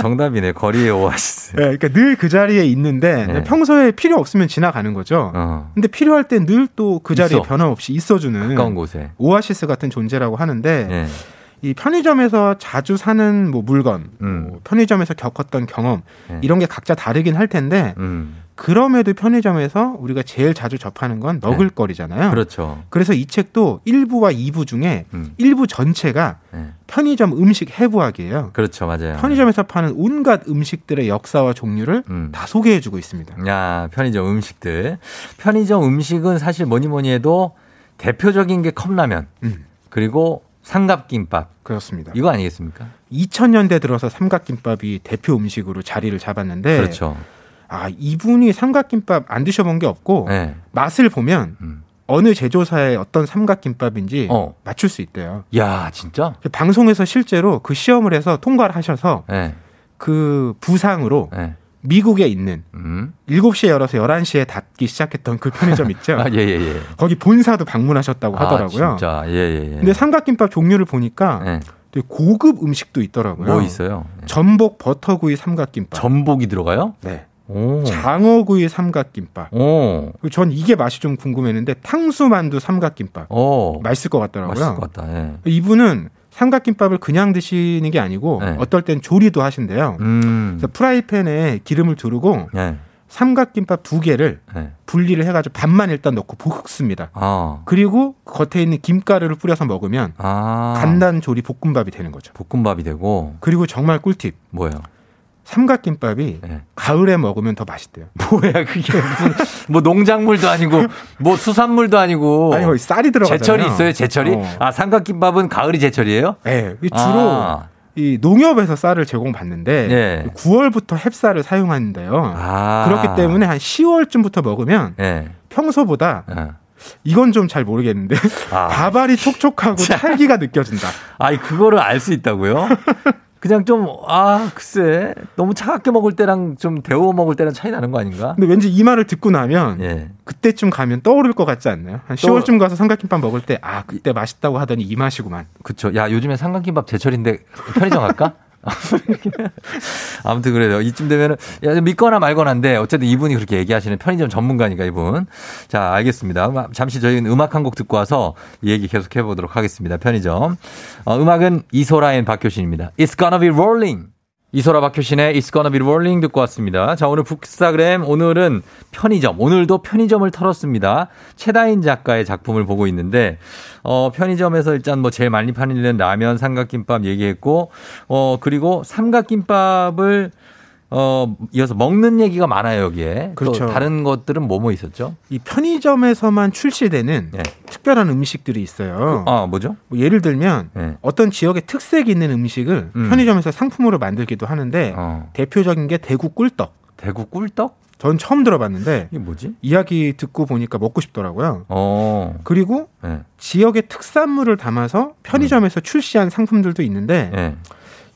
Speaker 1: 정답이네. 거리의 오아시스.
Speaker 14: 네, 그러니까 늘 그 자리에 있는데
Speaker 1: 네.
Speaker 14: 평소에 필요 없으면 지나가는 거죠.
Speaker 1: 어.
Speaker 14: 근데 필요할 땐늘또 그 자리에
Speaker 1: 있어.
Speaker 14: 변함없이 있어주는
Speaker 1: 가까운 곳에.
Speaker 14: 오아시스 같은 존재라고 하는데
Speaker 1: 예.
Speaker 14: 이 편의점에서 자주 사는 뭐 물건,
Speaker 1: 음.
Speaker 14: 뭐 편의점에서 겪었던 경험
Speaker 1: 네.
Speaker 14: 이런 게 각자 다르긴 할 텐데
Speaker 1: 음.
Speaker 14: 그럼에도 편의점에서 우리가 제일 자주 접하는 건 먹을거리잖아요.
Speaker 1: 그렇죠.
Speaker 14: 그래서 이 책도 1부와 2부 중에
Speaker 1: 음.
Speaker 14: 1부 전체가
Speaker 1: 네.
Speaker 14: 편의점 음식 해부학이에요.
Speaker 1: 그렇죠. 맞아요.
Speaker 14: 편의점에서 파는 온갖 음식들의 역사와 종류를
Speaker 1: 음.
Speaker 14: 다 소개해 주고 있습니다.
Speaker 1: 야, 편의점 음식들. 편의점 음식은 사실 뭐니 뭐니 해도 대표적인 게 컵라면.
Speaker 14: 음.
Speaker 1: 그리고 삼각김밥.
Speaker 14: 그렇습니다.
Speaker 1: 이거 아니겠습니까?
Speaker 14: 2000년대 들어서 삼각김밥이 대표 음식으로 자리를 잡았는데
Speaker 1: 그렇죠.
Speaker 14: 아 이분이 삼각김밥 안 드셔본 게 없고
Speaker 1: 네.
Speaker 14: 맛을 보면
Speaker 1: 음.
Speaker 14: 어느 제조사의 어떤 삼각김밥인지
Speaker 1: 어.
Speaker 14: 맞출 수 있대요.
Speaker 1: 야, 진짜?
Speaker 14: 방송에서 실제로 그 시험을 해서 통과를 하셔서
Speaker 1: 네.
Speaker 14: 그 부상으로
Speaker 1: 네.
Speaker 14: 미국에 있는
Speaker 1: 음.
Speaker 14: 7시에 열어서 11시에 닫기 시작했던 그 편의점 있죠. *laughs*
Speaker 1: 아, 예, 예, 예.
Speaker 14: 거기 본사도 방문하셨다고 하더라고요.
Speaker 1: 아, 진짜. 예, 예, 예.
Speaker 14: 근데 삼각김밥 종류를 보니까
Speaker 1: 네.
Speaker 14: 되게 고급 음식도 있더라고요.
Speaker 1: 뭐 있어요? 네.
Speaker 14: 전복 버터구이 삼각김밥.
Speaker 1: 전복이 들어가요?
Speaker 14: 네.
Speaker 1: 오.
Speaker 14: 장어구이 삼각김밥.
Speaker 1: 오.
Speaker 14: 그리고 전 이게 맛이 좀 궁금했는데 탕수만두 삼각김밥.
Speaker 1: 오.
Speaker 14: 맛있을 것 같더라고요.
Speaker 1: 맛있을 것 같다. 예.
Speaker 14: 이분은 삼각김밥을 그냥 드시는 게 아니고
Speaker 1: 네.
Speaker 14: 어떨 땐 조리도 하신대요.
Speaker 1: 음.
Speaker 14: 그래서 프라이팬에 기름을 두르고
Speaker 1: 예.
Speaker 14: 삼각김밥 두 개를
Speaker 1: 예.
Speaker 14: 분리를 해가지고 반만 일단 넣고 볶습니다.
Speaker 1: 아.
Speaker 14: 그리고 겉에 있는 김가루를 뿌려서 먹으면
Speaker 1: 아.
Speaker 14: 간단 조리 볶음밥이 되는 거죠.
Speaker 1: 볶음밥이 되고
Speaker 14: 그리고 정말 꿀팁.
Speaker 1: 뭐예요?
Speaker 14: 삼각김밥이
Speaker 1: 예.
Speaker 14: 가을에 먹으면 더 맛있대요. *laughs*
Speaker 1: 뭐야 그게 무슨 뭐 농작물도 아니고 뭐 수산물도 아니고
Speaker 14: 아니 거기 쌀이 들어가잖아요.
Speaker 1: 제철이 있어요 제철이
Speaker 14: 어.
Speaker 1: 아 삼각김밥은 가을이 제철이에요
Speaker 14: 네, 이 주로
Speaker 1: 아.
Speaker 14: 이 농협에서 쌀을 제공받는데
Speaker 1: 예.
Speaker 14: 9월부터 햅쌀을 사용하는데요.
Speaker 1: 아.
Speaker 14: 그렇기 때문에 한 10월쯤부터 먹으면
Speaker 1: 예.
Speaker 14: 평소보다
Speaker 1: 예.
Speaker 14: 이건 좀 잘 모르겠는데
Speaker 1: 아. *laughs*
Speaker 14: 밥알이 촉촉하고 찰기가 느껴진다.
Speaker 1: 아이 그거를 알 수 있다고요? 그냥 좀 아 글쎄 너무 차갑게 먹을 때랑 좀 데워 먹을 때랑 차이 나는 거 아닌가?
Speaker 14: 근데 왠지 이 말을 듣고 나면
Speaker 1: 예.
Speaker 14: 그때쯤 가면 떠오를 것 같지 않나요? 한
Speaker 1: 떠올-
Speaker 14: 10월쯤 가서 삼각김밥 먹을 때 아 그때 맛있다고 하더니 이 맛이구만.
Speaker 1: 그쵸. 야, 요즘에 삼각김밥 제철인데 편의점 갈까? *laughs* *laughs* 아무튼 그래요. 이쯤 되면은, 야, 믿거나 말거나인데, 어쨌든 이분이 그렇게 얘기하시는 편의점 전문가니까, 이분. 자, 알겠습니다. 잠시 저희는 음악 한 곡 듣고 와서 이 얘기 계속 해보도록 하겠습니다. 편의점. 어, 음악은 이소라인 박효신입니다. It's gonna be rolling. 이소라 박효신의 It's gonna be rolling 듣고 왔습니다. 자, 오늘 북스타그램, 오늘은 편의점, 오늘도 편의점을 털었습니다. 최다인 작가의 작품을 보고 있는데, 어, 편의점에서 일단 뭐 제일 많이 파는 라면, 삼각김밥 얘기했고, 어, 그리고 삼각김밥을 어, 이어서 먹는 얘기가 많아요, 여기에.
Speaker 14: 그렇죠.
Speaker 1: 또 다른 것들은 뭐뭐 있었죠?
Speaker 14: 이 편의점에서만 출시되는
Speaker 1: 예.
Speaker 14: 특별한 음식들이 있어요.
Speaker 1: 아, 뭐죠?
Speaker 14: 뭐 예를 들면
Speaker 1: 예.
Speaker 14: 어떤 지역의 특색이 있는 음식을
Speaker 1: 음.
Speaker 14: 편의점에서 상품으로 만들기도 하는데
Speaker 1: 어.
Speaker 14: 대표적인 게 대구 꿀떡.
Speaker 1: 대구 꿀떡?
Speaker 14: 전 처음 들어봤는데
Speaker 1: 이게 뭐지?
Speaker 14: 이야기 듣고 보니까 먹고 싶더라고요.
Speaker 1: 어.
Speaker 14: 그리고
Speaker 1: 예.
Speaker 14: 지역의 특산물을 담아서 편의점에서 출시한 상품들도 있는데
Speaker 1: 예.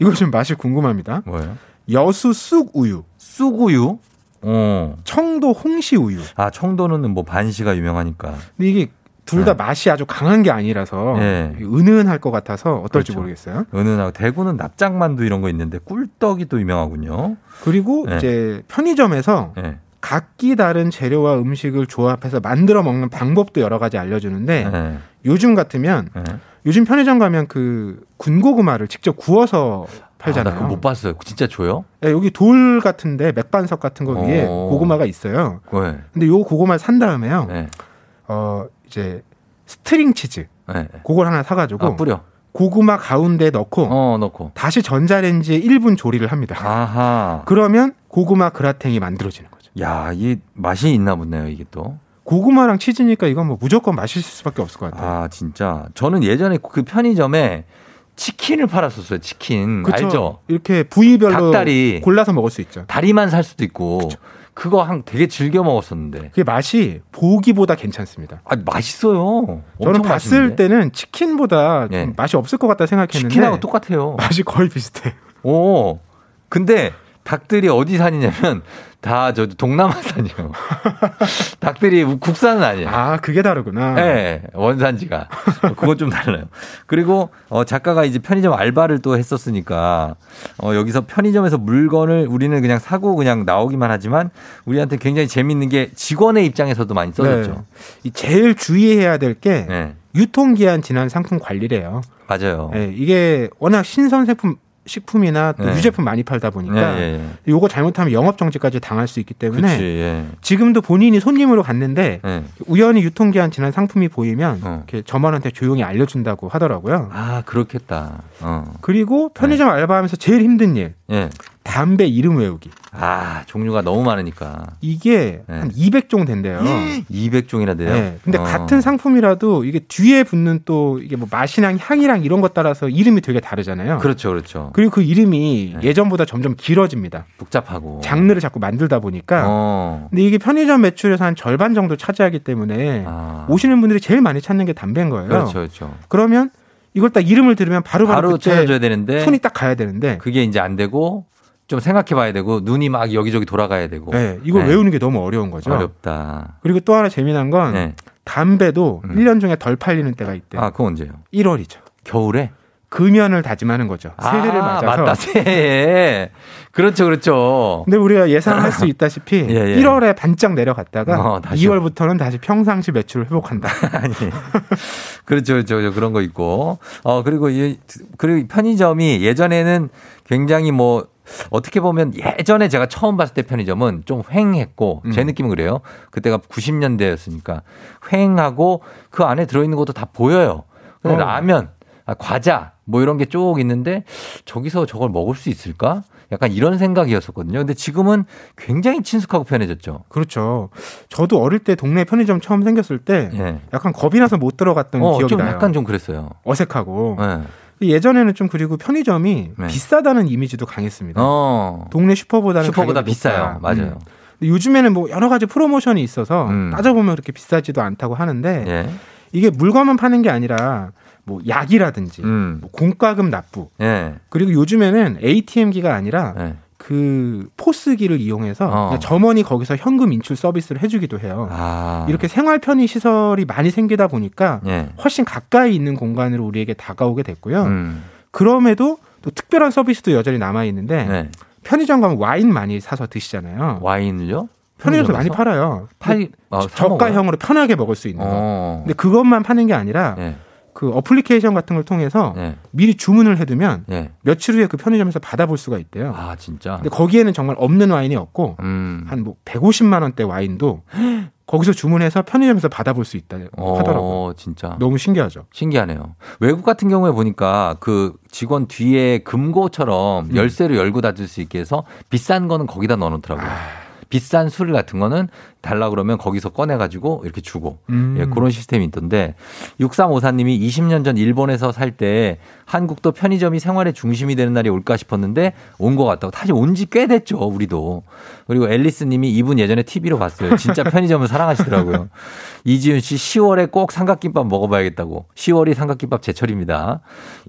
Speaker 14: 이거 좀 맛이 궁금합니다.
Speaker 1: 뭐예요?
Speaker 14: 여수 쑥우유,
Speaker 1: 쑥우유? 어.
Speaker 14: 청도 홍시우유.
Speaker 1: 아, 청도는 뭐 반시가 유명하니까.
Speaker 14: 근데 이게 둘다
Speaker 1: 네.
Speaker 14: 맛이 아주 강한 게 아니라서
Speaker 1: 네.
Speaker 14: 은은할 것 같아서 어떨지
Speaker 1: 그렇죠.
Speaker 14: 모르겠어요.
Speaker 1: 은은하고 대구는 납작만두 이런 거 있는데 꿀떡이 또 유명하군요.
Speaker 14: 그리고
Speaker 1: 네.
Speaker 14: 이제 편의점에서
Speaker 1: 예.
Speaker 14: 각기 다른 재료와 음식을 조합해서 만들어 먹는 방법도 여러 가지 알려주는데
Speaker 1: 예.
Speaker 14: 요즘 같으면
Speaker 1: 예.
Speaker 14: 요즘 편의점 가면 그 군고구마를 직접 구워서
Speaker 1: 아,
Speaker 14: 팔잖아요.
Speaker 1: 나 그거 못 봤어요. 진짜 줘요?
Speaker 14: 예, 여기 돌 같은데 맥반석 같은 거 위에
Speaker 1: 어.
Speaker 14: 고구마가 있어요.
Speaker 1: 네.
Speaker 14: 근데 요 고구마를 산 다음에요.
Speaker 1: 네.
Speaker 14: 어 이제 string 치즈
Speaker 1: 네.
Speaker 14: 그걸 하나 사가지고
Speaker 1: 아, 뿌려.
Speaker 14: 고구마 가운데 넣고
Speaker 1: 어, 넣고.
Speaker 14: 다시 전자레인지에 1분 조리를 합니다.
Speaker 1: 아하.
Speaker 14: 그러면 고구마 그라탱이 만들어지는 거죠.
Speaker 1: 야, 이 맛이 있나 보네요, 이게 또.
Speaker 14: 고구마랑 치즈니까 이건 뭐 무조건 맛있을 수밖에 없을 것 같아요.
Speaker 1: 아, 진짜. 저는 예전에 그 편의점에 치킨을 팔았었어요, 치킨.
Speaker 14: 그쵸?
Speaker 1: 알죠?
Speaker 14: 이렇게 부위별로
Speaker 1: 닭다리.
Speaker 14: 골라서 먹을 수 있죠.
Speaker 1: 다리만 살 수도 있고. 그거 한 되게 즐겨 먹었었는데.
Speaker 14: 그게 맛이 보기보다 괜찮습니다.
Speaker 1: 아, 맛있어요.
Speaker 14: 저는 봤을
Speaker 1: 맛있는데?
Speaker 14: 때는 치킨보다 좀
Speaker 1: 예.
Speaker 14: 맛이 없을 것 같다 생각했는데
Speaker 1: 치킨하고 똑같아요.
Speaker 14: 맛이 거의 비슷해.
Speaker 1: 오. 근데 닭들이 어디 산이냐면 다 저 동남아산이요. *laughs* 닭들이 국산은 아니에요.
Speaker 14: 아, 그게 다르구나.
Speaker 1: 네, 원산지가. 그건 좀 달라요. 그리고 어, 작가가 이제 편의점 알바를 또 했었으니까 어, 여기서 편의점에서 물건을 우리는 그냥 사고 그냥 나오기만 하지만 우리한테 굉장히 재밌는 게 직원의 입장에서도 많이 써졌죠.
Speaker 14: 네. 이 제일 주의해야 될게
Speaker 1: 네.
Speaker 14: 유통기한 지난 상품 관리래요.
Speaker 1: 맞아요.
Speaker 14: 네, 이게 워낙 신선 제품 식품이나 또
Speaker 1: 네.
Speaker 14: 유제품 많이 팔다 보니까
Speaker 1: 네, 예, 예.
Speaker 14: 요거 잘못하면 영업 정지까지 당할 수 있기 때문에
Speaker 1: 그치, 예.
Speaker 14: 지금도 본인이 손님으로 갔는데
Speaker 1: 네.
Speaker 14: 우연히 유통기한 지난 상품이 보이면
Speaker 1: 어.
Speaker 14: 이렇게 점원한테 조용히 알려준다고 하더라고요.
Speaker 1: 아, 그렇겠다. 어.
Speaker 14: 그리고 편의점 알바하면서 제일 힘든 일
Speaker 1: 예.
Speaker 14: 담배 이름 외우기.
Speaker 1: 아, 종류가 너무 많으니까.
Speaker 14: 이게
Speaker 1: 네.
Speaker 14: 한 200종 된대요.
Speaker 1: 200종이나 돼요?
Speaker 14: 네. 근데
Speaker 1: 어.
Speaker 14: 같은 상품이라도 이게 뒤에 붙는 또 이게 뭐 맛이랑 향이랑 이런 것 따라서 이름이 되게 다르잖아요.
Speaker 1: 그렇죠, 그렇죠.
Speaker 14: 그리고 그 이름이 예전보다 점점 길어집니다.
Speaker 1: 복잡하고.
Speaker 14: 장르를 자꾸 만들다 보니까.
Speaker 1: 어.
Speaker 14: 근데 이게 편의점 매출에서 한 절반 정도 차지하기 때문에
Speaker 1: 아.
Speaker 14: 오시는 분들이 제일 많이 찾는 게 담배인 거예요.
Speaker 1: 그렇죠, 그렇죠.
Speaker 14: 그러면 이걸 딱 이름을 들으면 바로 바로,
Speaker 1: 바로
Speaker 14: 그때
Speaker 1: 찾아줘야 되는데
Speaker 14: 손이 딱 가야 되는데
Speaker 1: 그게 이제 안 되고 좀 생각해 봐야 되고 눈이 막 여기저기 돌아가야 되고.
Speaker 14: 네, 이걸
Speaker 1: 네.
Speaker 14: 외우는 게 너무 어려운 거죠.
Speaker 1: 어렵다.
Speaker 14: 그리고 또 하나 재미난 건
Speaker 1: 네.
Speaker 14: 담배도
Speaker 1: 음.
Speaker 14: 1년 중에 덜 팔리는 때가 있대요.
Speaker 1: 아, 그거 언제요?
Speaker 14: 1월이죠.
Speaker 1: 겨울에?
Speaker 14: 금연을 다짐하는 거죠. 새해를
Speaker 1: 아,
Speaker 14: 맞아서.
Speaker 1: 맞다. *laughs* 새해. 그렇죠, 그렇죠.
Speaker 14: 근데 우리가 예상할 수 있다시피 *laughs*
Speaker 1: 예, 예.
Speaker 14: 1월에 반짝 내려갔다가
Speaker 1: 어, 다시
Speaker 14: 2월부터는 다시 평상시 매출을 회복한다. *laughs*
Speaker 1: 아니. 그렇죠, 그렇죠. 그렇죠. 그런 거 있고. 어, 그리고 이, 그리고 편의점이 예전에는 굉장히 뭐, 어떻게 보면 예전에 제가 처음 봤을 때 편의점은 좀 휑했고,
Speaker 14: 음.
Speaker 1: 제 느낌은 그래요. 그때가 90년대였으니까. 휑하고 그 안에 들어있는 것도 다 보여요. 근데
Speaker 14: 어.
Speaker 1: 라면, 아, 과자, 뭐 이런 게 쭉 있는데, 저기서 저걸 먹을 수 있을까? 약간 이런 생각이었었거든요. 근데 지금은 굉장히 친숙하고 편해졌죠.
Speaker 14: 그렇죠. 저도 어릴 때 동네 편의점 처음 생겼을 때
Speaker 1: 예.
Speaker 14: 약간 겁이 나서 못 들어갔던
Speaker 1: 어,
Speaker 14: 기억이
Speaker 1: 좀
Speaker 14: 나요.
Speaker 1: 약간 좀 그랬어요.
Speaker 14: 어색하고.
Speaker 1: 예.
Speaker 14: 예전에는 좀 그리고 편의점이
Speaker 1: 네.
Speaker 14: 비싸다는 이미지도 강했습니다.
Speaker 1: 어.
Speaker 14: 동네 슈퍼보다는
Speaker 1: 슈퍼보다 비싸요.
Speaker 14: 높다.
Speaker 1: 맞아요.
Speaker 14: 음. 요즘에는 뭐 여러 가지 프로모션이 있어서
Speaker 1: 음.
Speaker 14: 따져보면 그렇게 비싸지도 않다고 하는데
Speaker 1: 예.
Speaker 14: 이게 물건만 파는 게 아니라 뭐 약이라든지
Speaker 1: 음.
Speaker 14: 뭐 공과금 납부
Speaker 1: 예.
Speaker 14: 그리고 요즘에는 ATM기가 아니라
Speaker 1: 예.
Speaker 14: 그 POS기를 이용해서
Speaker 1: 어.
Speaker 14: 점원이 거기서 현금 인출 서비스를 해주기도 해요.
Speaker 1: 아.
Speaker 14: 이렇게 생활 편의 시설이 많이 생기다 보니까
Speaker 1: 예.
Speaker 14: 훨씬 가까이 있는 공간으로 우리에게 다가오게 됐고요.
Speaker 1: 음.
Speaker 14: 그럼에도 또 특별한 서비스도 여전히 남아 있는데
Speaker 1: 네.
Speaker 14: 편의점 가면 와인 많이 사서 드시잖아요.
Speaker 1: 와인을요?
Speaker 14: 편의점에서 많이? 팔아요.
Speaker 1: 팔, 아, 사 먹어요?
Speaker 14: 저가형으로 편하게 먹을 수 있는 거.
Speaker 1: 어.
Speaker 14: 근데 그것만 파는 게 아니라
Speaker 1: 예.
Speaker 14: 그 어플리케이션 같은 걸 통해서
Speaker 1: 예.
Speaker 14: 미리 주문을 해두면
Speaker 1: 예.
Speaker 14: 며칠 후에 그 편의점에서 받아볼 수가 있대요.
Speaker 1: 아, 진짜.
Speaker 14: 근데 거기에는 정말 없는 와인이 없고
Speaker 1: 음.
Speaker 14: 한뭐 150만 원대 와인도 *gasps* 거기서 주문해서 편의점에서 받아볼 수 있다 하더라고요.
Speaker 1: 어, 진짜.
Speaker 14: 너무 신기하죠.
Speaker 1: 신기하네요. 외국 같은 경우에 보니까 그 직원 뒤에 금고처럼
Speaker 14: 음.
Speaker 1: 열쇠를 열고 닫을 수 있게 해서 비싼 거는 거기다 넣어놓더라고요.
Speaker 14: 아.
Speaker 1: 비싼 술 같은 거는 달라 그러면 거기서 꺼내 가지고 이렇게 주고.
Speaker 14: 음.
Speaker 1: 예, 그런 시스템이 있던데 6354님이 20년 전 일본에서 살 때 한국도 편의점이 생활의 중심이 되는 날이 올까 싶었는데 온 것 같다고. 사실 온지 꽤 됐죠 우리도. 그리고 앨리스님이 이분 예전에 TV로 봤어요. 진짜 *laughs* 편의점을 사랑하시더라고요. 이지윤 씨 10월에 꼭 삼각김밥 먹어봐야겠다고. 10월이 삼각김밥 제철입니다.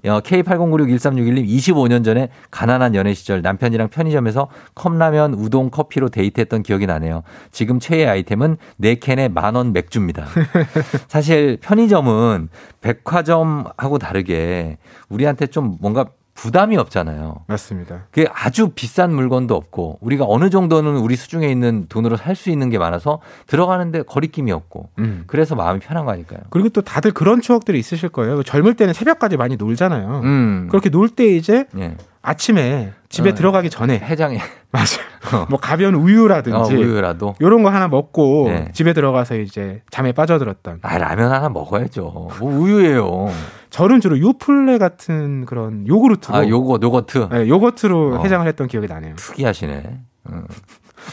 Speaker 1: 어, K80961361님 25년 전에 가난한 연애 시절 남편이랑 편의점에서 컵라면 우동 커피로 데이트했던 기억이 나네요. 지금 최애 아이템은 4캔에 만원 맥주입니다 *laughs* 사실 편의점은 백화점하고 다르게 우리한테 좀 뭔가 부담이 없잖아요.
Speaker 14: 맞습니다.
Speaker 1: 그게 아주 비싼 물건도 없고 우리가 어느 정도는 우리 수중에 있는 돈으로 살 수 있는 게 많아서 들어가는데 거리낌이 없고
Speaker 14: 음.
Speaker 1: 그래서 마음이 편한 거 아닐까요?
Speaker 14: 그리고 또 다들 그런 추억들이 있으실 거예요. 젊을 때는 새벽까지 많이 놀잖아요.
Speaker 1: 음.
Speaker 14: 그렇게 놀 때 이제
Speaker 1: 예.
Speaker 14: 아침에 집에
Speaker 1: 어,
Speaker 14: 들어가기 전에
Speaker 1: 해장에 *laughs*
Speaker 14: 맞아요. 뭐 가벼운 우유라든지
Speaker 1: 어, 우유라도
Speaker 14: 이런 거 하나 먹고
Speaker 1: 네.
Speaker 14: 집에 들어가서 이제 잠에 빠져들었던.
Speaker 1: 아 라면 하나 먹어야죠. 뭐 우유예요.
Speaker 14: 저는 주로 요플레 같은 그런 요구르트로
Speaker 1: 아 요거 요거트
Speaker 14: 네, 요거트로
Speaker 1: 어.
Speaker 14: 해장을 했던 기억이 나네요.
Speaker 1: 특이하시네. 음.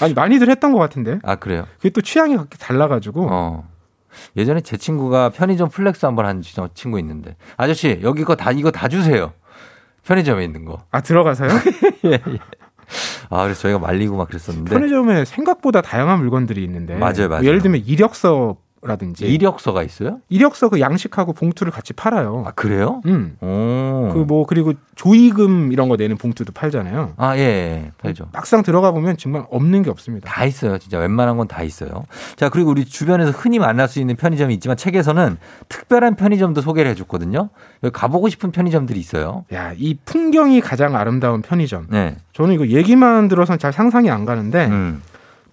Speaker 14: 아니 많이들 했던 것 같은데.
Speaker 1: 아 그래요?
Speaker 14: 그게 또 취향이 각기 달라가지고.
Speaker 1: 어. 예전에 제 친구가 편의점 flex 한번 한 친구 있는데 아저씨 여기 거 다 이거 다 주세요. 편의점에 있는 거.
Speaker 14: 아 들어가서요? *laughs*
Speaker 1: 예, 예. 아 그래서 저희가 말리고 막 그랬었는데
Speaker 14: 편의점에 생각보다 다양한 물건들이 있는데.
Speaker 1: 맞아요, 맞아요.
Speaker 14: 뭐 예를 들면 이력서 이력서 라든지
Speaker 1: 이력서가 있어요?
Speaker 14: 이력서 그 양식하고 봉투를 같이 팔아요.
Speaker 1: 아, 그래요?
Speaker 14: 음.
Speaker 1: 오.
Speaker 14: 그뭐 그리고 조의금 이런 거 내는 봉투도 팔잖아요.
Speaker 1: 아, 예, 예. 팔죠.
Speaker 14: 막상 들어가 보면 정말 없는 게 없습니다.
Speaker 1: 다 있어요. 진짜 웬만한 건 다 있어요. 자, 그리고 우리 주변에서 흔히 만날 수 있는 편의점이 있지만 책에서는 특별한 편의점도 소개를 해줬거든요. 가보고 싶은 편의점들이 있어요.
Speaker 14: 야, 이 풍경이 가장 아름다운 편의점.
Speaker 1: 네.
Speaker 14: 저는 이거 얘기만 들어선 잘 상상이 안 가는데
Speaker 1: 음.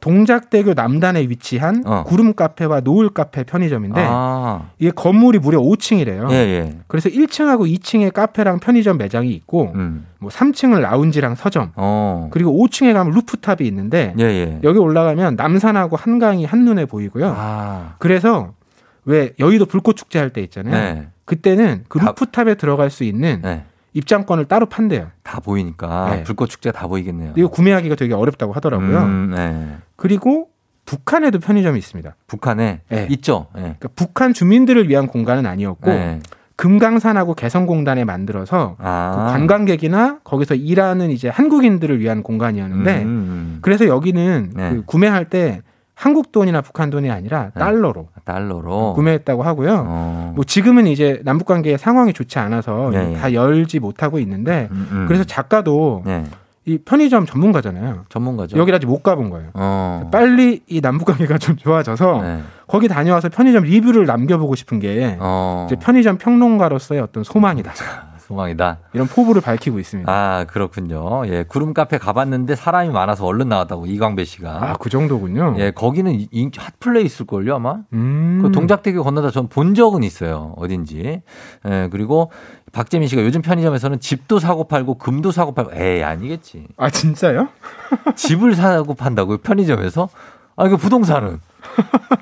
Speaker 14: 동작대교 남단에 위치한
Speaker 1: 어.
Speaker 14: 구름 카페와 노을 카페 편의점인데
Speaker 1: 아.
Speaker 14: 이게 건물이 무려 5층이래요.
Speaker 1: 예, 예.
Speaker 14: 그래서 1층하고 2층에 카페랑 편의점 매장이 있고
Speaker 1: 음.
Speaker 14: 뭐 3층은 라운지랑 서점
Speaker 1: 어.
Speaker 14: 그리고 5층에 가면 루프탑이 있는데
Speaker 1: 예, 예.
Speaker 14: 여기 올라가면 남산하고 한강이 한눈에 보이고요.
Speaker 1: 아.
Speaker 14: 그래서 왜 여의도 불꽃 축제 할 때 있잖아요.
Speaker 1: 네.
Speaker 14: 그때는 그 루프탑에 들어갈 수 있는
Speaker 1: 네.
Speaker 14: 입장권을 따로 판대요.
Speaker 1: 다 보이니까
Speaker 14: 네.
Speaker 1: 불꽃 축제가 다 보이겠네요.
Speaker 14: 이거 구매하기가 되게 어렵다고 하더라고요.
Speaker 1: 음, 네.
Speaker 14: 그리고 북한에도 편의점이 있습니다.
Speaker 1: 북한에
Speaker 14: 네.
Speaker 1: 있죠. 예.
Speaker 14: 그러니까 북한 주민들을 위한 공간은 아니었고
Speaker 1: 네.
Speaker 14: 금강산하고 개성공단에 만들어서
Speaker 1: 아.
Speaker 14: 그 관광객이나 거기서 일하는 이제 한국인들을 위한 공간이었는데
Speaker 1: 음, 음.
Speaker 14: 그래서 여기는
Speaker 1: 네.
Speaker 14: 그 구매할 때 한국 돈이나 북한 돈이 아니라
Speaker 1: 네.
Speaker 14: 달러로
Speaker 1: 달러로
Speaker 14: 구매했다고 하고요.
Speaker 1: 어.
Speaker 14: 뭐 지금은 이제 남북 관계 상황이 좋지 않아서
Speaker 1: 네.
Speaker 14: 다 열지 못하고 있는데
Speaker 1: 음, 음.
Speaker 14: 그래서 작가도
Speaker 1: 네.
Speaker 14: 이 편의점 전문가잖아요.
Speaker 1: 전문가죠.
Speaker 14: 여기를 아직 못 가본 거예요.
Speaker 1: 어.
Speaker 14: 빨리 이 남북 관계가 좀 좋아져서
Speaker 1: 네.
Speaker 14: 거기 다녀와서 편의점 리뷰를 남겨보고 싶은 게
Speaker 1: 어.
Speaker 14: 이제 편의점 평론가로서의 어떤 소망이다.
Speaker 1: 소망이다.
Speaker 14: 이런 포부를 밝히고 있습니다.
Speaker 1: 아, 그렇군요. 예, 구름 카페 가봤는데 사람이 많아서 얼른 나왔다고 이광배 씨가.
Speaker 14: 아, 그 정도군요.
Speaker 1: 예, 거기는 이- 이- 핫플레이스일걸요, 아마?
Speaker 14: 음.
Speaker 1: 그 동작대교 건너다 전 본 적은 있어요. 어딘지. 예, 그리고 박재민 씨가 요즘 편의점에서는 집도 사고 팔고 금도 사고 팔고 에이, 아니겠지.
Speaker 14: 아, 진짜요? *laughs*
Speaker 1: 집을 사고 판다고요? 편의점에서? 아, 이거 부동산은.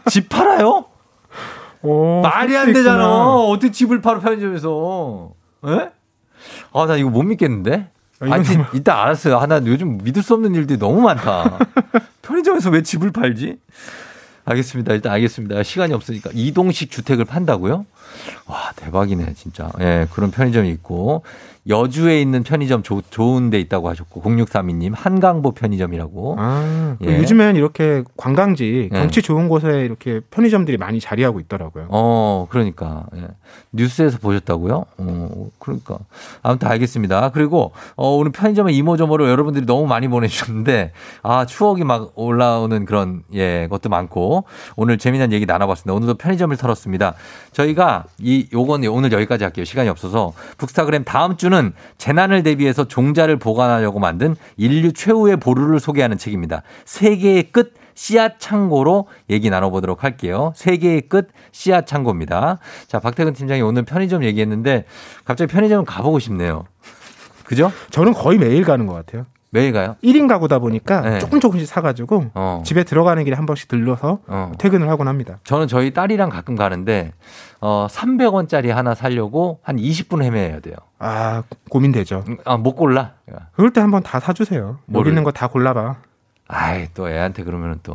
Speaker 1: 집 팔아요?
Speaker 14: 오,
Speaker 1: 말이
Speaker 14: 살안수
Speaker 1: 되잖아.
Speaker 14: 있구나.
Speaker 1: 어떻게 집을 팔아 편의점에서? 예? 아, 나 이거 못 믿겠는데?
Speaker 14: 아,
Speaker 1: 아, 진 이따 알았어요. 아, 나 요즘 믿을 수 없는 일들이 너무 많다. *laughs* 편의점에서 왜 집을 팔지? 알겠습니다. 일단 알겠습니다. 시간이 없으니까. 이동식 주택을 판다고요? 와, 대박이네, 진짜. 예, 그런 편의점이 있고. 여주에 있는 편의점 조- 좋은 데 있다고 하셨고, 0632님, 한강보 편의점이라고.
Speaker 14: 아, 그
Speaker 1: 예.
Speaker 14: 요즘엔 이렇게 관광지,
Speaker 1: 예.
Speaker 14: 경치 좋은 곳에 이렇게 편의점들이 많이 자리하고 있더라고요.
Speaker 1: 어, 그러니까. 예. 뉴스에서 보셨다고요? 어, 그러니까. 아무튼 알겠습니다. 그리고, 어, 오늘 편의점의 이모저모로 여러분들이 너무 많이 보내주셨는데, 아, 추억이 막 올라오는 그런, 예, 것도 많고, 오늘 재미난 얘기 나눠봤습니다. 오늘도 편의점을 털었습니다. 저희가 이, 요건 오늘 여기까지 할게요. 시간이 없어서. 북스타그램 다음 주는 재난을 대비해서 종자를 보관하려고 만든 인류 최후의 보루를 소개하는 책입니다. 세계의 끝, 씨앗 창고로 얘기 나눠보도록 할게요. 세계의 끝 씨앗 창고입니다. 자, 박태근 팀장이 오늘 편의점 얘기했는데 갑자기 편의점 가보고 싶네요. 그죠?
Speaker 14: 저는 거의 매일 가는 것 같아요.
Speaker 1: 매일 가요?
Speaker 14: 1인 가구다 보니까
Speaker 1: 네.
Speaker 14: 조금 조금씩 사가지고
Speaker 1: 어.
Speaker 14: 집에 들어가는 길에 한 번씩 들러서
Speaker 1: 어.
Speaker 14: 퇴근을 하곤 합니다.
Speaker 1: 저는 저희 딸이랑 가끔 가는데 어 300원짜리 하나 사려고 한 20분 헤매야 돼요.
Speaker 14: 아, 고민되죠.
Speaker 1: 아, 못 골라.
Speaker 14: 그럴 때 한번 다 사주세요. 여기
Speaker 1: 뭐를?
Speaker 14: 있는 거 다 골라봐.
Speaker 1: 아이, 또 애한테 그러면은 또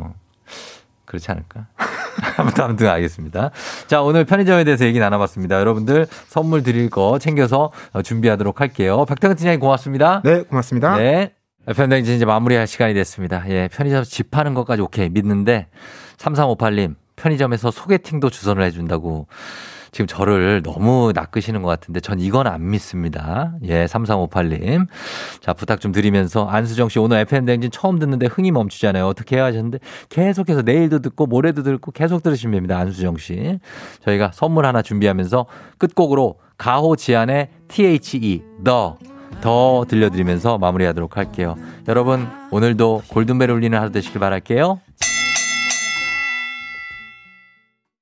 Speaker 1: 그렇지 않을까? *laughs* 아무튼 아무튼 알겠습니다. 자, 오늘 편의점에 대해서 얘기 나눠봤습니다. 여러분들 선물 드릴 거 챙겨서 어, 준비하도록 할게요. 박태근 팀장님 고맙습니다.
Speaker 14: 네, 고맙습니다.
Speaker 1: 네. 편의점 이제 마무리할 시간이 됐습니다. 예, 편의점 집 파는 것까지 오케이 믿는데 3358님 편의점에서 소개팅도 주선을 해준다고 지금 저를 너무 낚으시는 것 같은데 전 이건 안 믿습니다. 예, 3358님. 자, 부탁 좀 드리면서 안수정 씨 오늘 FM 댕진 처음 듣는데 흥이 멈추잖아요. 어떻게 해야 하셨는데 계속해서 내일도 듣고 모레도 듣고 계속 들으시면 됩니다. 안수정 씨. 저희가 선물 하나 준비하면서 끝곡으로 가호 지안의 THE, 더, 더 들려드리면서 마무리하도록 할게요. 여러분, 오늘도 골든벨 울리는 하루 되시길 바랄게요.